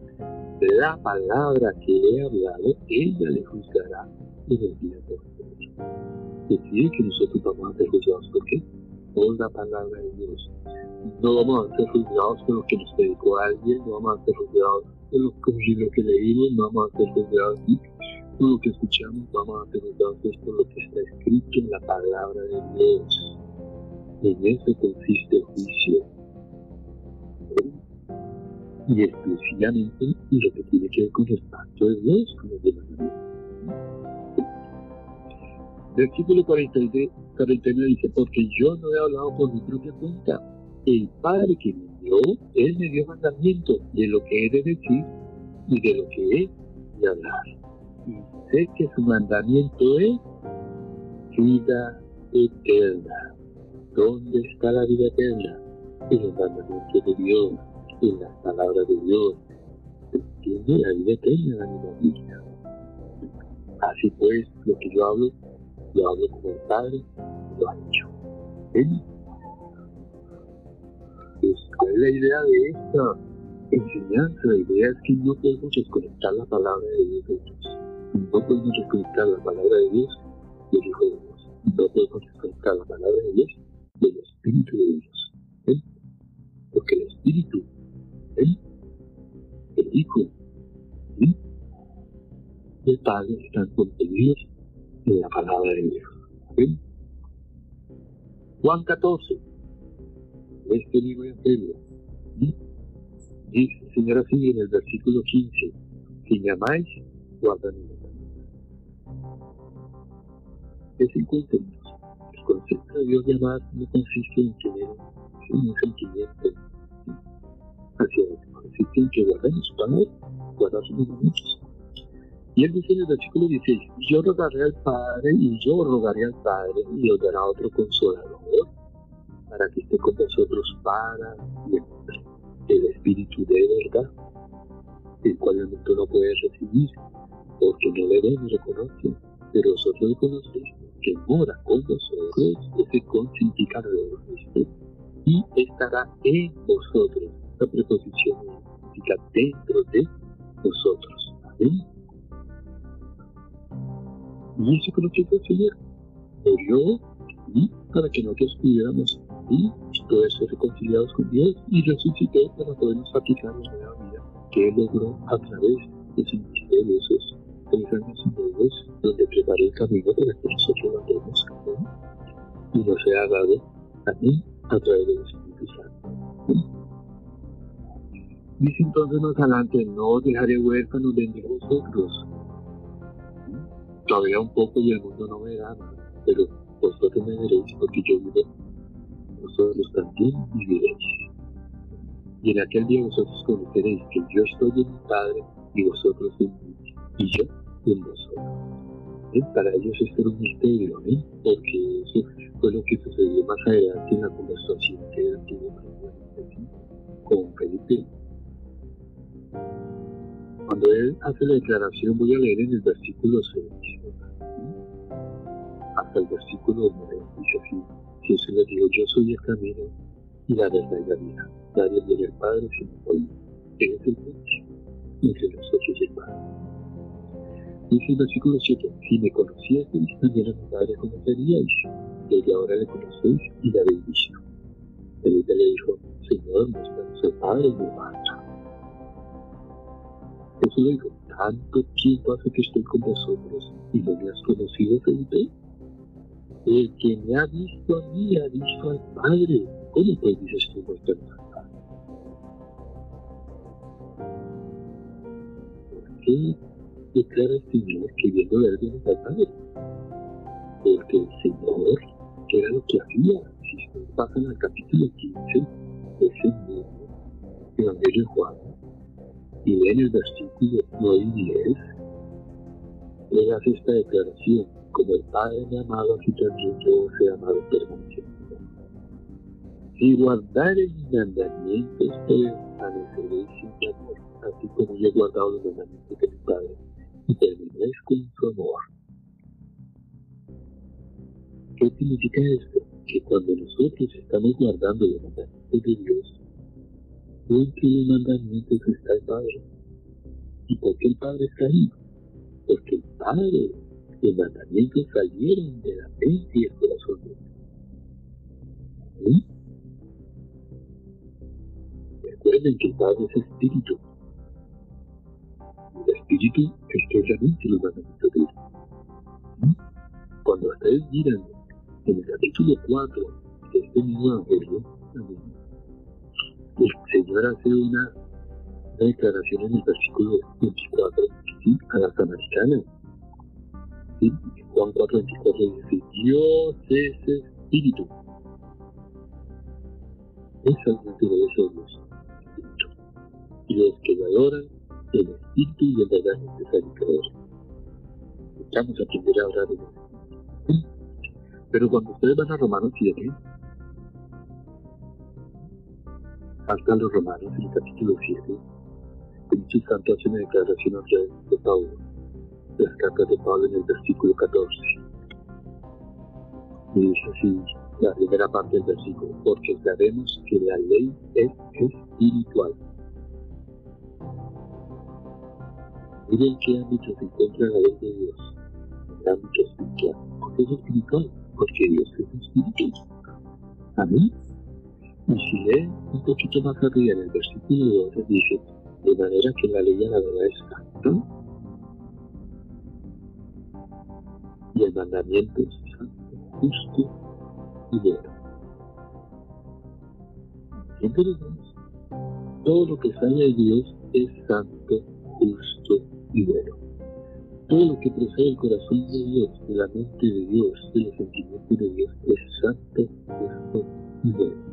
La palabra que he hablado, ella le juzgará en el día de hoy. Decide que nosotros vamos a ser juzgados. ¿Por qué? Por la palabra de Dios. No vamos a ser juzgados por lo que nos predicó alguien, no vamos a ser juzgados por lo que, que leímos, no vamos a ser juzgados por lo que escuchamos, vamos a ser juzgados por lo que está escrito en la palabra de Dios. En eso consiste el juicio. Y exclusivamente lo que tiene que ver con el pacto de Dios, con los demás. Versículo 49 dice, porque yo no he hablado por mi propia cuenta. El Padre que me dio, Él me dio mandamiento de lo que he de decir y de lo que he de hablar. Y sé que su mandamiento es vida eterna. ¿Dónde está la vida eterna? En el mandamiento de Dios, en las palabras de Dios. Tiene la vida eterna, la vida Así pues, lo que yo hablo Yo hablo como el Padre lo ha hecho. ¿Cuál es la idea de esta enseñanza? La idea es que no podemos desconectar la palabra de Dios de Dios. No podemos desconectar la palabra de Dios del Hijo de Dios. No podemos desconectar la palabra de Dios del Espíritu de Dios. ¿sí? Porque el Espíritu, ¿sí? el Hijo y el Padre están contenidos en la palabra de Dios. ¿sí? Juan 14, este mismo evangelio, ¿sí? dice el Señor así en el versículo 15, si me amáis, guardad mi Es el concepto. El concepto de Dios de amar no consiste en tener un sentimiento hacia Él, consiste en que guardemos su palabra, guardar sus mandamientos. Y él dice en el versículo 16, yo rogaré al Padre y yo rogaré al Padre y os dará otro consolador para que esté con vosotros para siempre. El Espíritu de verdad, el cual el mundo no puede recibir, porque no le ven ni le conocen, pero vosotros le conocéis, que mora con vosotros, ese con significado de y estará en vosotros. La preposición significa dentro de nosotros. Amén. Y eso que nos quiere el Señor. Murió y para que nosotros pudiéramos y todo eso reconciliados con Dios y resucitó para podernos aplicar la nueva vida que Él logró a través de su ministerio de esos tres años y medio donde preparó el camino para que nosotros lo andemos y nos sea dado también a través del Espíritu Santo. Dice entonces más adelante, no dejaré huérfanos de vosotros. Todavía un poco y el mundo no me da, pero vosotros me veréis porque yo vivo, vosotros también viviréis. Y en aquel día vosotros conoceréis que yo estoy en mi Padre y vosotros en mí, y yo en vosotros. ¿Eh? Para ellos esto era un misterio, ¿eh? porque eso fue lo que sucedió más adelante en la conversación que él tuvo con Felipe. Cuando él hace la declaración, voy a leer en el versículo 6, hasta el versículo 9, dice así, Jesús le dijo, yo soy el camino y la verdad y la vida. Nadie viene al Padre sino por mí. Él es el puente entre nosotros el Padre. Dice el versículo 7, si me conocieseis, también a mi Padre conoceríais. Desde ahora le conocéis y le habéis visto. Felipe le dijo, Señor, muéstranos el Padre y me basta. Jesús le dijo, ¿tanto tiempo hace que estoy con vosotros y no me has conocido, Felipe? El que me ha visto a mí ha visto al Padre. ¿Cómo pues dices tú, muéstranos al Padre? ¿Por qué declara el Señor que viendo ver bien al Padre? Porque el Señor, que era lo que hacía, si ustedes pasan al capítulo 15, ese mismo Evangelio de Juan, y leen el versículo 9 y 10, él hace esta declaración, como el Padre me ha amado, así también yo os he amado permanentemente. Si guardareis mis mandamientos, permaneceréis en mi amor, así como yo he guardado los mandamientos de mi Padre, y permaneceréis con su amor. ¿Qué significa esto? Que cuando nosotros estamos guardando los mandamientos de Dios, entre los mandamientos está el Padre. ¿Y por qué el Padre está ahí? Porque el Padre, los mandamientos salieron de la mente y el corazón de Dios. Recuerden que Padre es Espíritu. El Espíritu la mente los mandamientos de Dios. ¿Sí? Cuando ustedes miran en el capítulo 4 de este mismo Evangelio, el Señor hace una, una declaración en el versículo 24 ¿sí? a la samaritana. Juan 4, 24 dice, Dios es espíritu. Esa es la naturaleza de Dios, espíritu. Y los que le adoran, el espíritu y en verdad es necesario creer. Necesitamos aprender a orar en el. Pero cuando ustedes van a Romanos 7, hasta los romanos en el capítulo 7, el Santo hace una declaración a través de Pablo, las cartas de Pablo en el versículo 14. Y dice así la primera parte del versículo, porque sabemos que la ley es espiritual. Miren qué ámbito se encuentra la ley de Dios, el ámbito espiritual, porque es espiritual, porque Dios es espíritu. Amén. Y si leen un poquito más arriba en el versículo 12 dice, de manera que la ley a la verdad es y el mandamiento es santo, justo y bueno. Entonces, todo lo que sale de Dios es santo, justo y bueno. Todo lo que procede del corazón de Dios, de la mente de Dios, de los sentimientos de Dios, es santo, justo y bueno.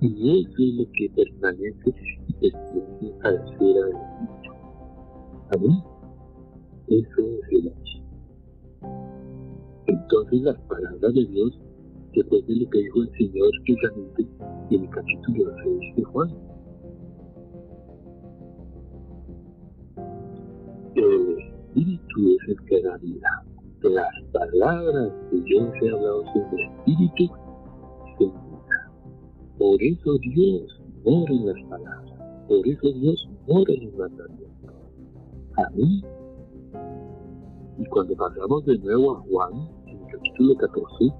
Y eso es lo que permanece y pertenece a la esfera del Espíritu. Amén. Eso es el Entonces las palabras de Dios, después de lo que dijo el Señor precisamente en el capítulo 6 de Juan, el Espíritu es el que da vida. Las palabras que yo os he hablado son el Espíritu por eso Dios mora en las palabras. Por eso Dios mora en los mandamientos. Amén. Y cuando pasamos de nuevo a Juan, capítulo 14,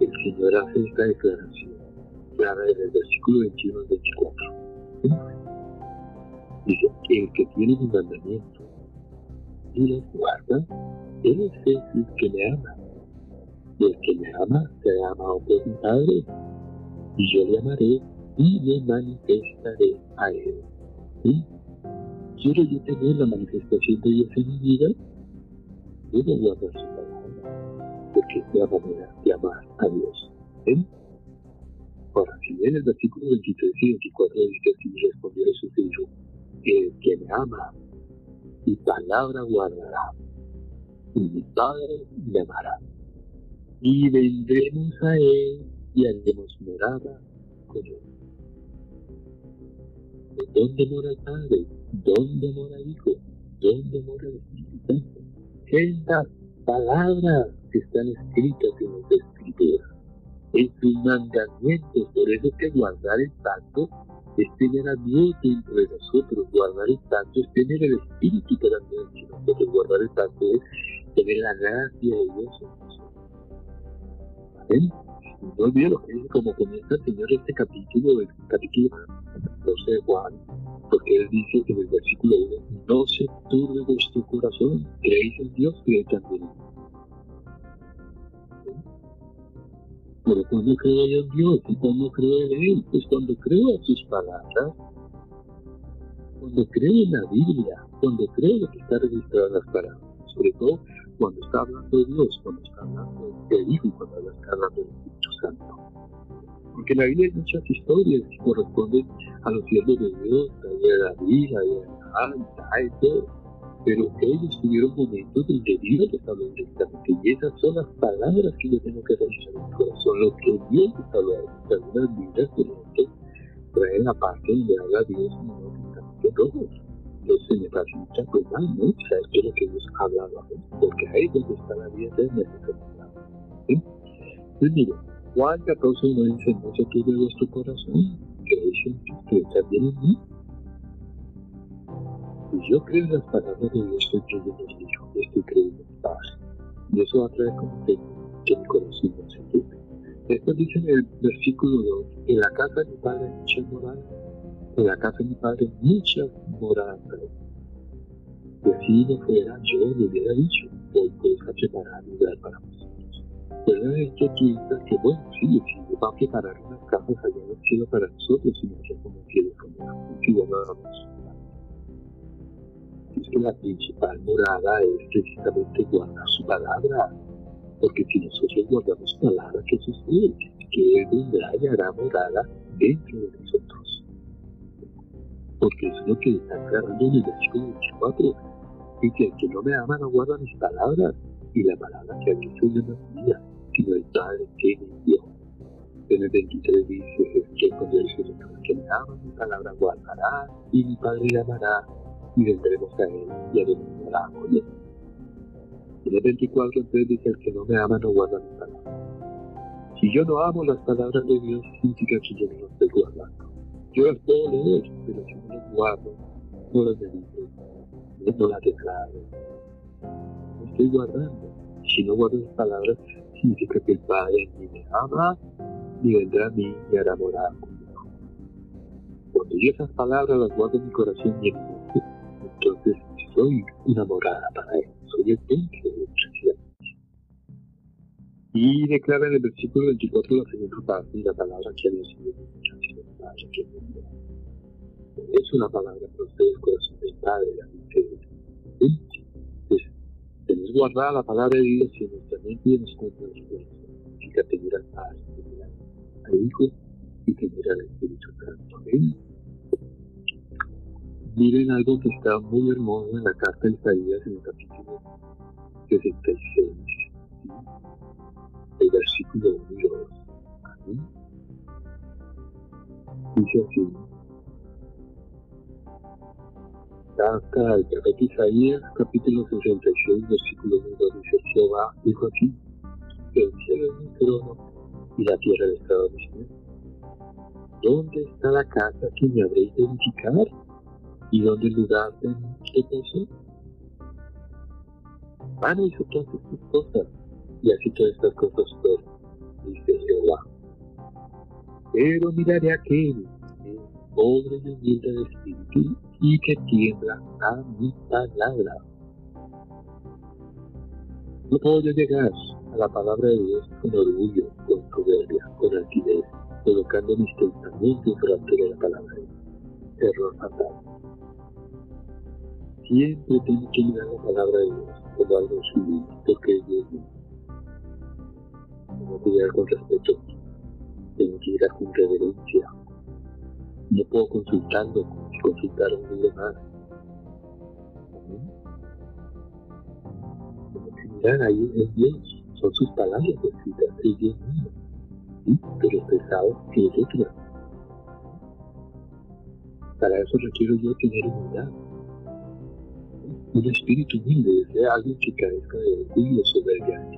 el Señor hace esta declaración clara en el versículo 21 al 24. Dice, el que tiene mi mandamiento y los guarda, él es el que me ama. Y el que me ama, se ha amado por mi Padre y yo le amaré y me manifestaré a él. ¿Sí? ¿Quiero yo tener la manifestación de Dios en mi vida? Debo guardar su palabra, la manera de amar a Dios. ¿Sí? Ahora, si bien el versículo 23 y 24 dice así, respondió Jesús y dijo, el que me ama, mi palabra guardará, y mi Padre le amará. Y vendremos a él y haremos morada con él. ¿Dónde mora el Padre? ¿Dónde mora el Hijo? ¿Dónde mora el Espíritu Santo? En las palabras que están escritas en los escrituras, en sus mandamientos. Por eso es que guardar el pacto es tener a Dios dentro de nosotros. Guardar el pacto es tener el Espíritu dentro de nosotros. Guardar el pacto es tener la gracia de Dios en nosotros. ¿Amén? No que dice como comienza el Señor este capítulo, el capítulo 12 de Juan, porque Él dice en el versículo 1, no se turbe vuestro corazón, creéis en Dios, creéis también en. Pero cuando creo yo en Dios y cuando creo en Él, pues cuando creo a sus palabras, cuando creo en la Biblia, cuando creo lo que está registrado en las palabras, sobre todo cuando está hablando de Dios, cuando está hablando del Hijo cuando está hablando del Espíritu Santo. Porque la Biblia hay muchas historias que corresponden a los siervos de Dios, a David, a Ana, y todo. Pero ellos tuvieron momentos donde Dios les habló directamente. Y esas son las palabras que yo tengo que registrar en mi corazón, lo que Dios les habló. Algunas Biblias, por ejemplo, traen la parte donde habla Dios no directamente todos entonces me facilita pues. Saber qué es lo que Dios ha hablado a mí, porque es donde está la vida eterna ¿sí? Entonces mire, Juan 14 no dice, no se de vuestro corazón, que dicen que también en mí. Y yo creo en las palabras de Dios, estoy creyendo en Hijo, estoy creyendo en Padre. Y eso va a traer como que, que mi corazón no se turbe. Después dice en el versículo 2, en la casa de mi Padre muchas moradas en la casa de mi padre muchas moradas. Si así no fuera, yo le hubiera dicho, hoy puedes preparar lugar para nosotros. Pero es que piensa que, bueno, sí, sí, va a preparar unas casas allá en el cielo para nosotros, y no sé cómo quiere comer, si vamos Es que la principal morada es precisamente guardar su palabra, porque si nosotros guardamos palabra, ¿qué sucede? Que Él vendrá y hará morada dentro de nosotros porque es lo que está aclarando en el versículo 24, y que el que no me ama no guarda mis palabras, y la palabra que aquí yo no es mía, sino el Padre que me envió. En el 23 dice, que cuando el Señor que me ama, mi palabra guardará, y mi Padre le amará, y vendremos a él, y haremos morada con él. En el 24 entonces dice, el que no me ama no guarda mi palabra. Si yo no amo las palabras de Dios, significa que yo no las estoy guardando. Yo las puedo leer, pero si no las guardo, no las medito, no las declaro, estoy guardando. Si no guardo las palabras, significa que el Padre ni me ama, ni vendrá a mí y hará morada conmigo. Cuando yo esas palabras las guardo en mi corazón y en mi mente, entonces soy una morada para Él, soy el templo de. Y declara en el versículo 24 la segunda parte la palabra que había sido es una palabra para ustedes, corazón del Padre, la mente. Entonces, guardada la palabra de Dios en nuestra mente y en nuestro corazón. Significa tener al Padre, tener al Hijo y tener al Espíritu Santo. Miren algo que está muy hermoso en la carta de Isaías en el capítulo 66, el versículo 1 y 2. Dice así. Carta al profeta Isaías, capítulo 66, versículo 1 dice Jehová, dijo así, el cielo es mi trono y la tierra el estado de mi ¿Dónde está la casa que me habréis de edificar? ¿Y dónde el lugar de mi Van a hizo todas estas cosas, y así todas estas cosas fueron, dice Jehová. Pero miraré a aquel pobre y humilde de espíritu y que tiembla a mi palabra. No puedo llegar a la palabra de Dios con orgullo, con soberbia, con altivez, colocando mis pensamientos delante de la palabra de Dios. Error fatal. Siempre tengo que mirar la palabra de Dios como algo civil, porque es Dios mismo. Tengo que llegar con respeto tengo que ir con reverencia. No puedo consultarlo consultara un libro más. Mirar ahí es Dios, son sus palabras escritas, es Dios mío. ¿sí? Pero pesado que es. Para eso requiero yo tener humildad. Un espíritu humilde, de alguien que carezca de orgullo, soberbia,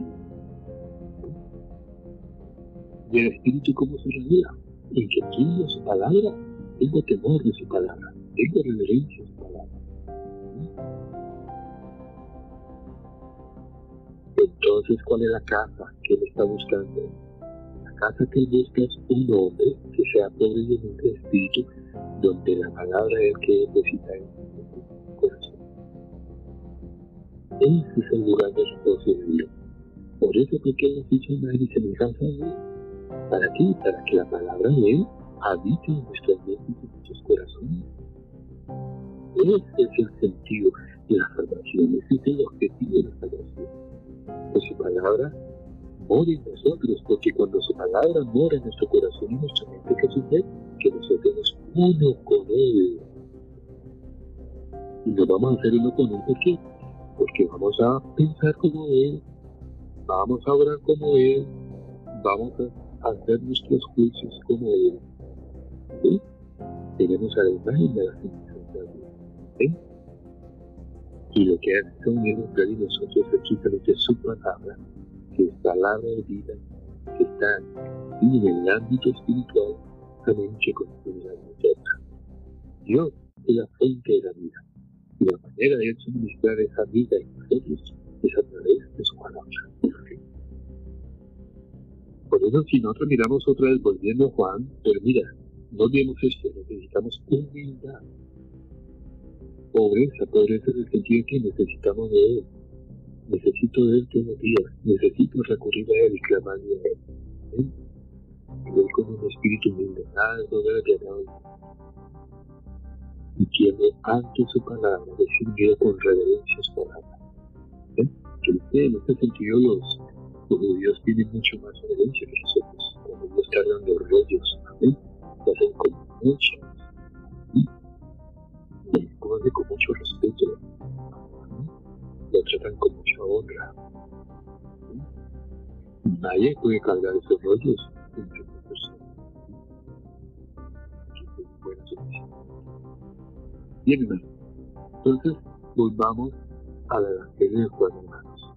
y el Espíritu cómo se revela, en que quiero su palabra, tengo temor de su palabra, tengo reverencia a su palabra. Entonces, ¿cuál es la casa que él está buscando? La casa que él busca es un hombre que sea pobre de espíritu, donde la palabra es que necesita en su corazón. Ese es el lugar de reposo de. Por eso, porque él nos hizo una semejanza de Dios ¿Para qué? Para que la palabra de Él habite en nuestras mentes y nuestros corazones. Ese es el sentido de la salvación, ese es el objetivo de la salvación. Que su palabra mora en nosotros, porque cuando su palabra mora en nuestro corazón y nuestra mente, ¿qué sucede? Que nos hacemos uno con Él. Y nos vamos a hacer uno con Él, ¿por qué? Porque vamos a pensar como Él, vamos a orar como Él, vamos a hacer nuestros juicios como Él. Tenemos a la imagen de la ¿sí? Y lo que hace son Él y nosotros es su palabra, que es palabra de vida, que está en el ámbito espiritual, también que contiene la eterna. Dios es la fuente de la vida. Y la manera de suministrar esa vida en nosotros es a través de su palabra. Por eso si nosotros miramos otra vez volviendo a Juan, pero mira, no olvidemos esto, necesitamos humildad. Pobreza, pobreza en el sentido que necesitamos de Él. Necesito de Él todos los días, necesito recurrir a Él y clamarle a Él. ¿sí? Él con un espíritu humilde, nada de soberbia, nada y quiero ante su palabra, decir con reverencia su palabra. ¿sí? Que en este sentido los judíos tienen mucho más reverencia que nosotros. Cuando Dios cargan de rollos, ¿eh? Hacen con mucha y hacen con mucho respeto, lo tratan con mucha honra. Nadie puede cargar esos rollos entre una persona. Bien, hermano. Entonces, volvamos al Evangelio de Juan, hermanos.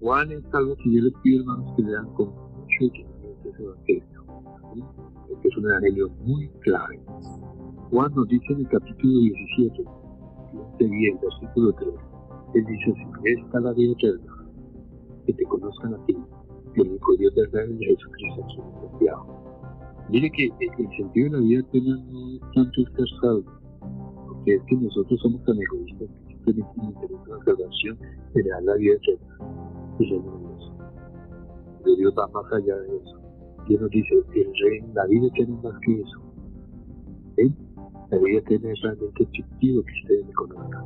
Juan es algo que yo les pido, hermanos, que lean con mucho evangelio. Porque es un evangelio muy clave. Juan nos dice en el capítulo 17, bien, versículo 3, él dice así, esta la vida eterna, que te conozcan a ti, el único Dios verdadero y Jesucristo en Santiago. Mire que el sentido de la vida eterna no es tanto estar salvo, porque es que nosotros somos tan egoístas que simplemente nos interesa la salvación de dar la vida eterna y de Dios va más allá de eso. Dios nos dice, el rey, la vida es más que eso. ¿Eh? La vida realmente objetivo que ustedes me conozcan.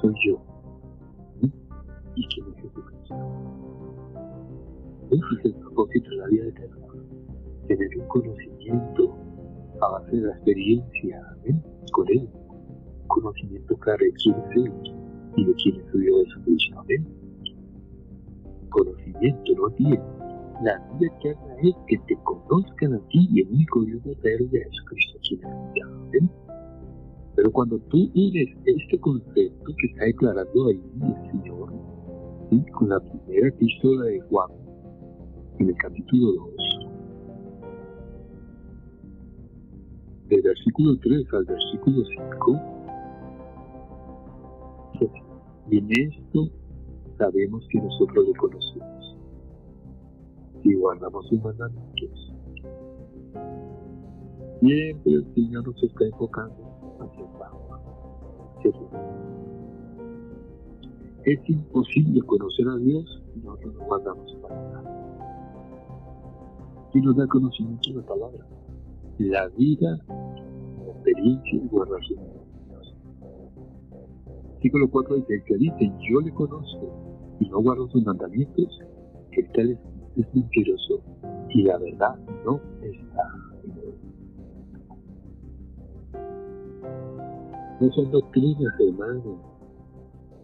Soy yo. ¿Eh? ¿Y quién es Jesucristo? Ese es el propósito de la vida eterna. Tener un conocimiento a base de la experiencia ¿eh? con Él. Conocimiento claro de quién es Él y de quién es su Jesucristo. Conocimiento, no tiene. La vida eterna es que te conozcan a ti y el único Dios verdadero de Jesucristo aquí en Pero cuando tú unes este concepto que está declarando ahí el Señor, ¿sí? con la primera epístola de Juan, en el capítulo 2, del versículo 3 al versículo 5, y en esto sabemos que nosotros le conocemos y guardamos sus mandamientos. Siempre el Señor nos está enfocando hacia abajo, hacia Es imposible conocer a Dios si nosotros no guardamos su palabra y nos da conocimiento la palabra. La vida, la experiencia y guardar sus mandamientos. Versículo 4 dice, el que dice, yo le conozco y no guardo sus mandamientos, el tal es, es mentiroso y la verdad no está en él. No son doctrinas, hermanos,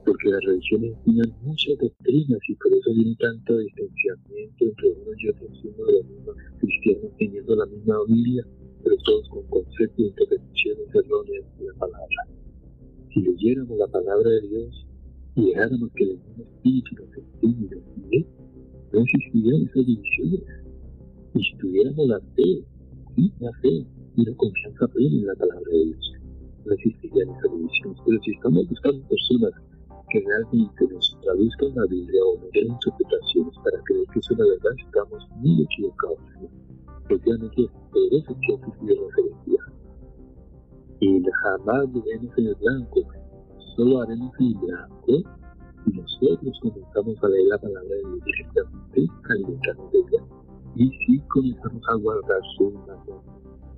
porque las religiones tienen muchas doctrinas y por eso viene tanto distanciamiento entre uno y otro, siendo los mismos cristianos teniendo la misma Biblia, pero todos con conceptos e interpretaciones erróneas de la palabra. Si leyéramos la palabra de Dios y dejáramos que el mismo Espíritu nos enseñe no existirían esas divisiones. Y tuviéramos la fe, ¿sí? la fe y la confianza plena en la palabra de Dios, no existirían esas divisiones. Pero si estamos buscando personas que realmente nos traduzcan la Biblia o nos den interpretaciones para creer que es la verdad, estamos muy equivocados. Efectivamente, por eso que ha sufrido la felicidad. Y jamás veremos en el blanco, solo haremos el blanco si nosotros comenzamos a leer la palabra de Dios directamente, alimentarnos de ella, y si comenzamos a guardar su mandamiento.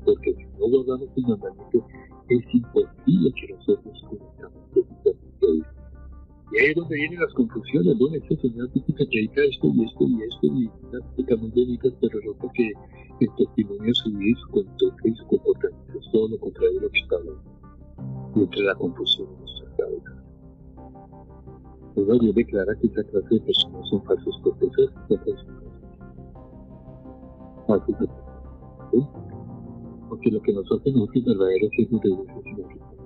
Porque si no guardamos su mandamiento, es imposible que nosotros comenzamos precisamente a ir y ahí es donde vienen las confusiones, bueno, este señor dice que esto y esto y esto y unas bonitas, pero resulta que el testimonio su vida, su conducta y su comportamiento es todo lo contrario de lo que está hablando. Y entre la confusión en nuestra cabeza. Uno bien declara que esa clase de personas son falsos profesores, son falsos Falsos ¿sí? Porque lo que nosotros no es verdadero sino que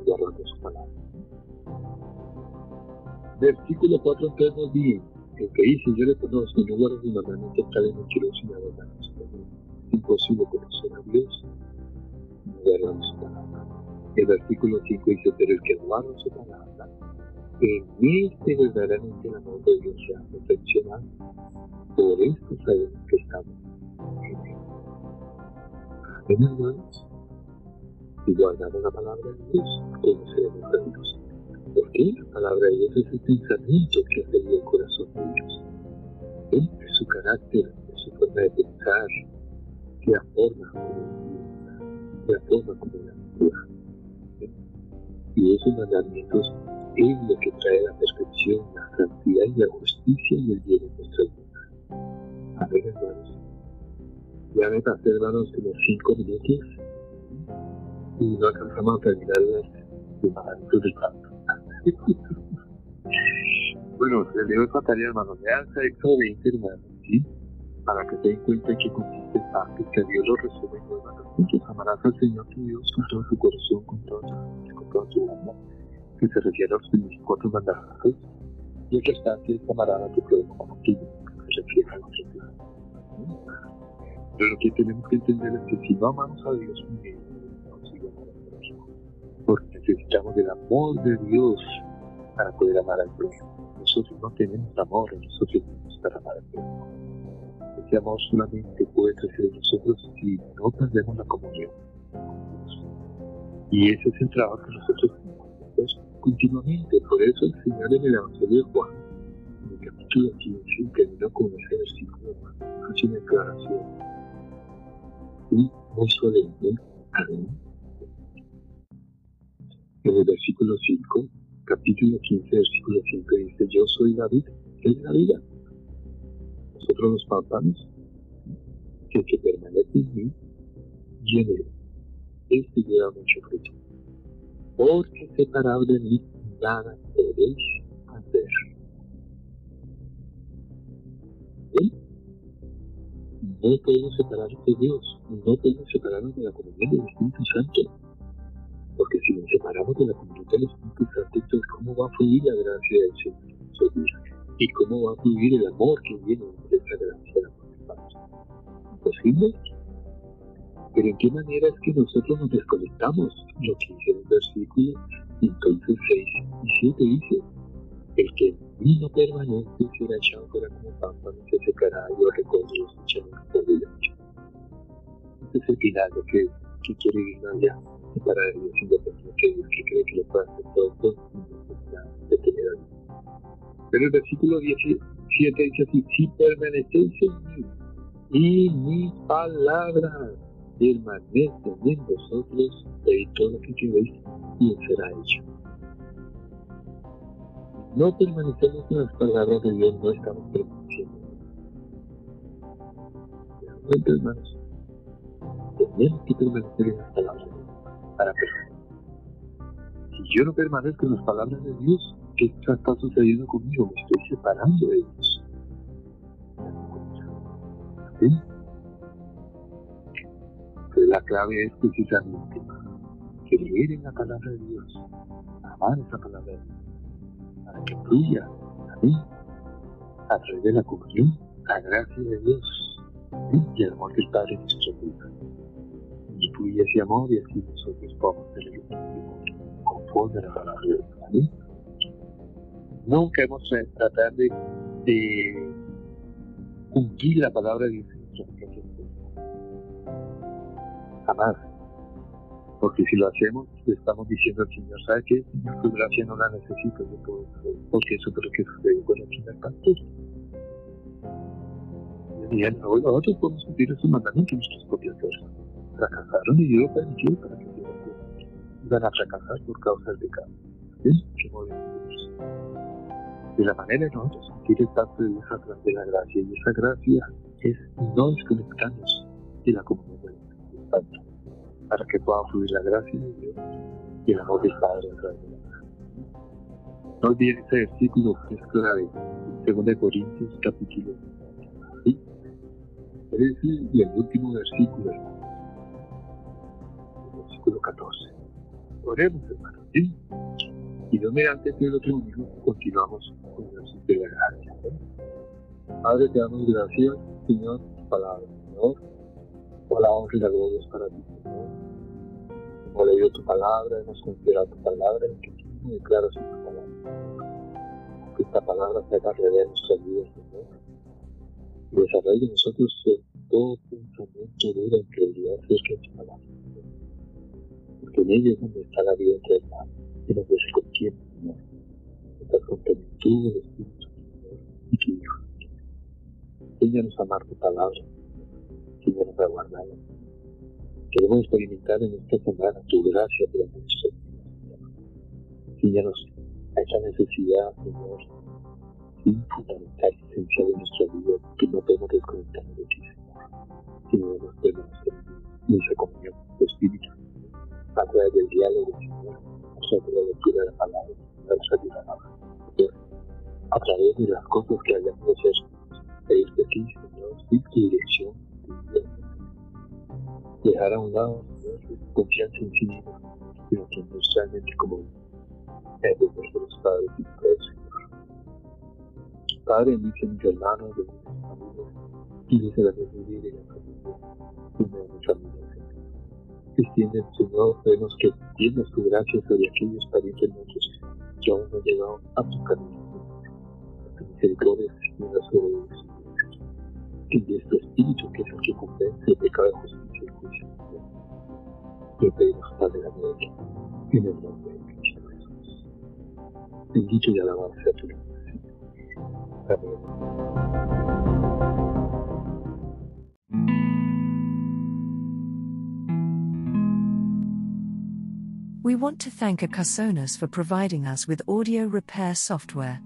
guardando su palabra. Versículo 4 entonces nos dice, el que dice yo le conozco y no guardo mis mandamientos tal vez mentiroso y la verdad es imposible conocer a Dios no guardar su palabra. El versículo 5 dice, pero el que guarda su palabra, en este verdaderamente el amor de Dios se ha perfeccionado. Por esto sabemos que estamos en él. Amén, hermanos. Si guardamos la palabra de Dios, conoceremos a Dios. ¿Por qué? La palabra de Dios es el pensamiento que hace el corazón de Dios. Es su carácter, es su forma de pensar, la forma como la forma como la. Y esos mandamientos es lo que trae la perfección, la santidad y la justicia y el bien en nuestras vidas. Amén, hermanos. Ya me pasé, hermanos, como cinco minutos y no alcanzamos a terminar los mandamientos del Pacto. bueno, les digo esta tarea, hermanos. Lean Éxodo 20, hermanos, ¿sí? Para que se den cuenta en qué consiste el pacto, que Dios lo resume en dos. Amarás al Señor tu Dios con todo su corazón, con todo su mente, con toda su alma, que se refiere a los 24 mandamientos. y el restante es camarada que puede contigo, que refleja nuestro plan. Pero lo que tenemos que entender es que si no amamos a Dios, no amar al prójimo. Porque necesitamos del amor de Dios para poder amar al prójimo. Nosotros no tenemos amor en nosotros mismos para amar al prójimo. Ese amor solamente puede crecer en nosotros si no perdemos la comunión. Y ese es el trabajo que nosotros continuamente. Por eso el Señor en el Evangelio de Juan, en el capítulo 15, terminó con ese versículo, hace una declaración y muy solemne. En el versículo 5, capítulo 15, versículo 5 dice, yo soy la vida, es la vida. Nosotros los papás, que que permanece en mí, y en él, este lleva mucho fruto. Porque separado de mí, nada podéis hacer. ¿Sí? No podemos separarnos de Dios, no podemos separarnos de la comunión del Espíritu Santo. Porque si nos separamos de la comunión del Espíritu Santo, entonces ¿cómo va a fluir la gracia del Señor ¿Y cómo va a fluir el amor que viene de esa gracia? ¿Imposible? Pero ¿en qué manera es que nosotros nos desconectamos? Lo que dice el versículo, entonces 6 y 7 dice, el que en mí no permanece será echado fuera como pámpano se secará y os recoge los echados por el Este es el final de que, que quiere allá, para Dios independiente que Dios, que cree que le puede hacer todo esto sin de tener a Dios. Pero el versículo 17 dice así, si permanecéis en mí y mis palabras permanecen en vosotros, y todo lo que queréis y será hecho. No permanecemos en las palabras de Dios, no estamos permaneciendo. Realmente, hermanos, tenemos que permanecer en las palabras de Dios para permanecer. Si yo no permanezco en las palabras de Dios, ¿qué está sucediendo conmigo? Me estoy separando de Dios. ¿Sí? la clave es precisamente creer en la palabra de Dios, amar esa palabra de Dios, que fluya a mí, a través de la comunión, la gracia de Dios y el amor del Padre en nuestra vida. Y fluye ese amor y así nosotros podemos tener conforme a la palabra de Dios. Nunca hemos tratado de, de cumplir la palabra de Dios en nuestra vida jamás. Porque si lo hacemos, le estamos diciendo al Señor, ¿sabe qué? Tu gracia no la necesito, yo puedo, porque eso es lo que sucedió con el primer pastor. Y él, no, nosotros podemos cumplir esos mandamientos nuestras propias fuerzas. Fracasaron y Dios permitió para que iban a fracasar por causa del pecado. ¿Sí? De la manera de nosotros sentir el pacto de Dios a través de la gracia. Y esa gracia es no desconectarnos de la comunidad de Dios para que pueda fluir la gracia de Dios y el amor del Padre a través de la No olviden ese versículo que es clave, 2 Corintios capítulo 13 y el último versículo, el versículo 14. Oremos, hermanos, ¿sí? Y no mediante el otro domingo continuamos con el de la gracia. Padre, te damos gracias, Señor, palabra, Señor honra y la gloria para ti. Hemos leído tu palabra, hemos considerado tu palabra, que me declaras en tu palabra. Que esta palabra se haga realidad en nuestras vidas, Señor. Y desarrolle en nosotros todo pensamiento duro en credibilidad acerca de tu palabra. Porque en ella es donde está la vida eterna, y donde se contiene, Señor. Estás con plenitud del Espíritu, Señor, y tu Hijo. Enséñanos a amar tu palabra Señor, para guardarla. Queremos experimentar en esta semana tu gracia de nuestro Señor, a esa necesidad, Señor, fundamental y esencial de nuestra vida, que no podemos desconectarnos de ti, Señor, sino en esa comunión con tu Espíritu, a través del diálogo, Señor, a través de la lectura de la palabra, a través de la palabra, a través de las cosas que hayamos de hacer, pedirte a ti, Señor, sin tu dirección, dejar a un lado confianza en sí mismo, sino que de nuestros padres y Señor. Padre, bendice a mis hermanos, bendice a mis la vida y la familia de mi familia, Señor. Señor, vemos que tienes tu gracia sobre aquellos parientes nuestros que aún no han llegado a tu camino. Tu misericordia sobre. Y es tu espíritu que es que convence de justicia y. Te pedimos, Padre, en el nombre de Cristo Jesús. Bendito y alabado sea tu nombre. Amén. We want to thank Acasonas for providing us with audio repair software.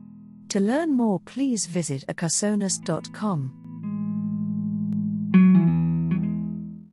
To learn more, please visit acasonas.com.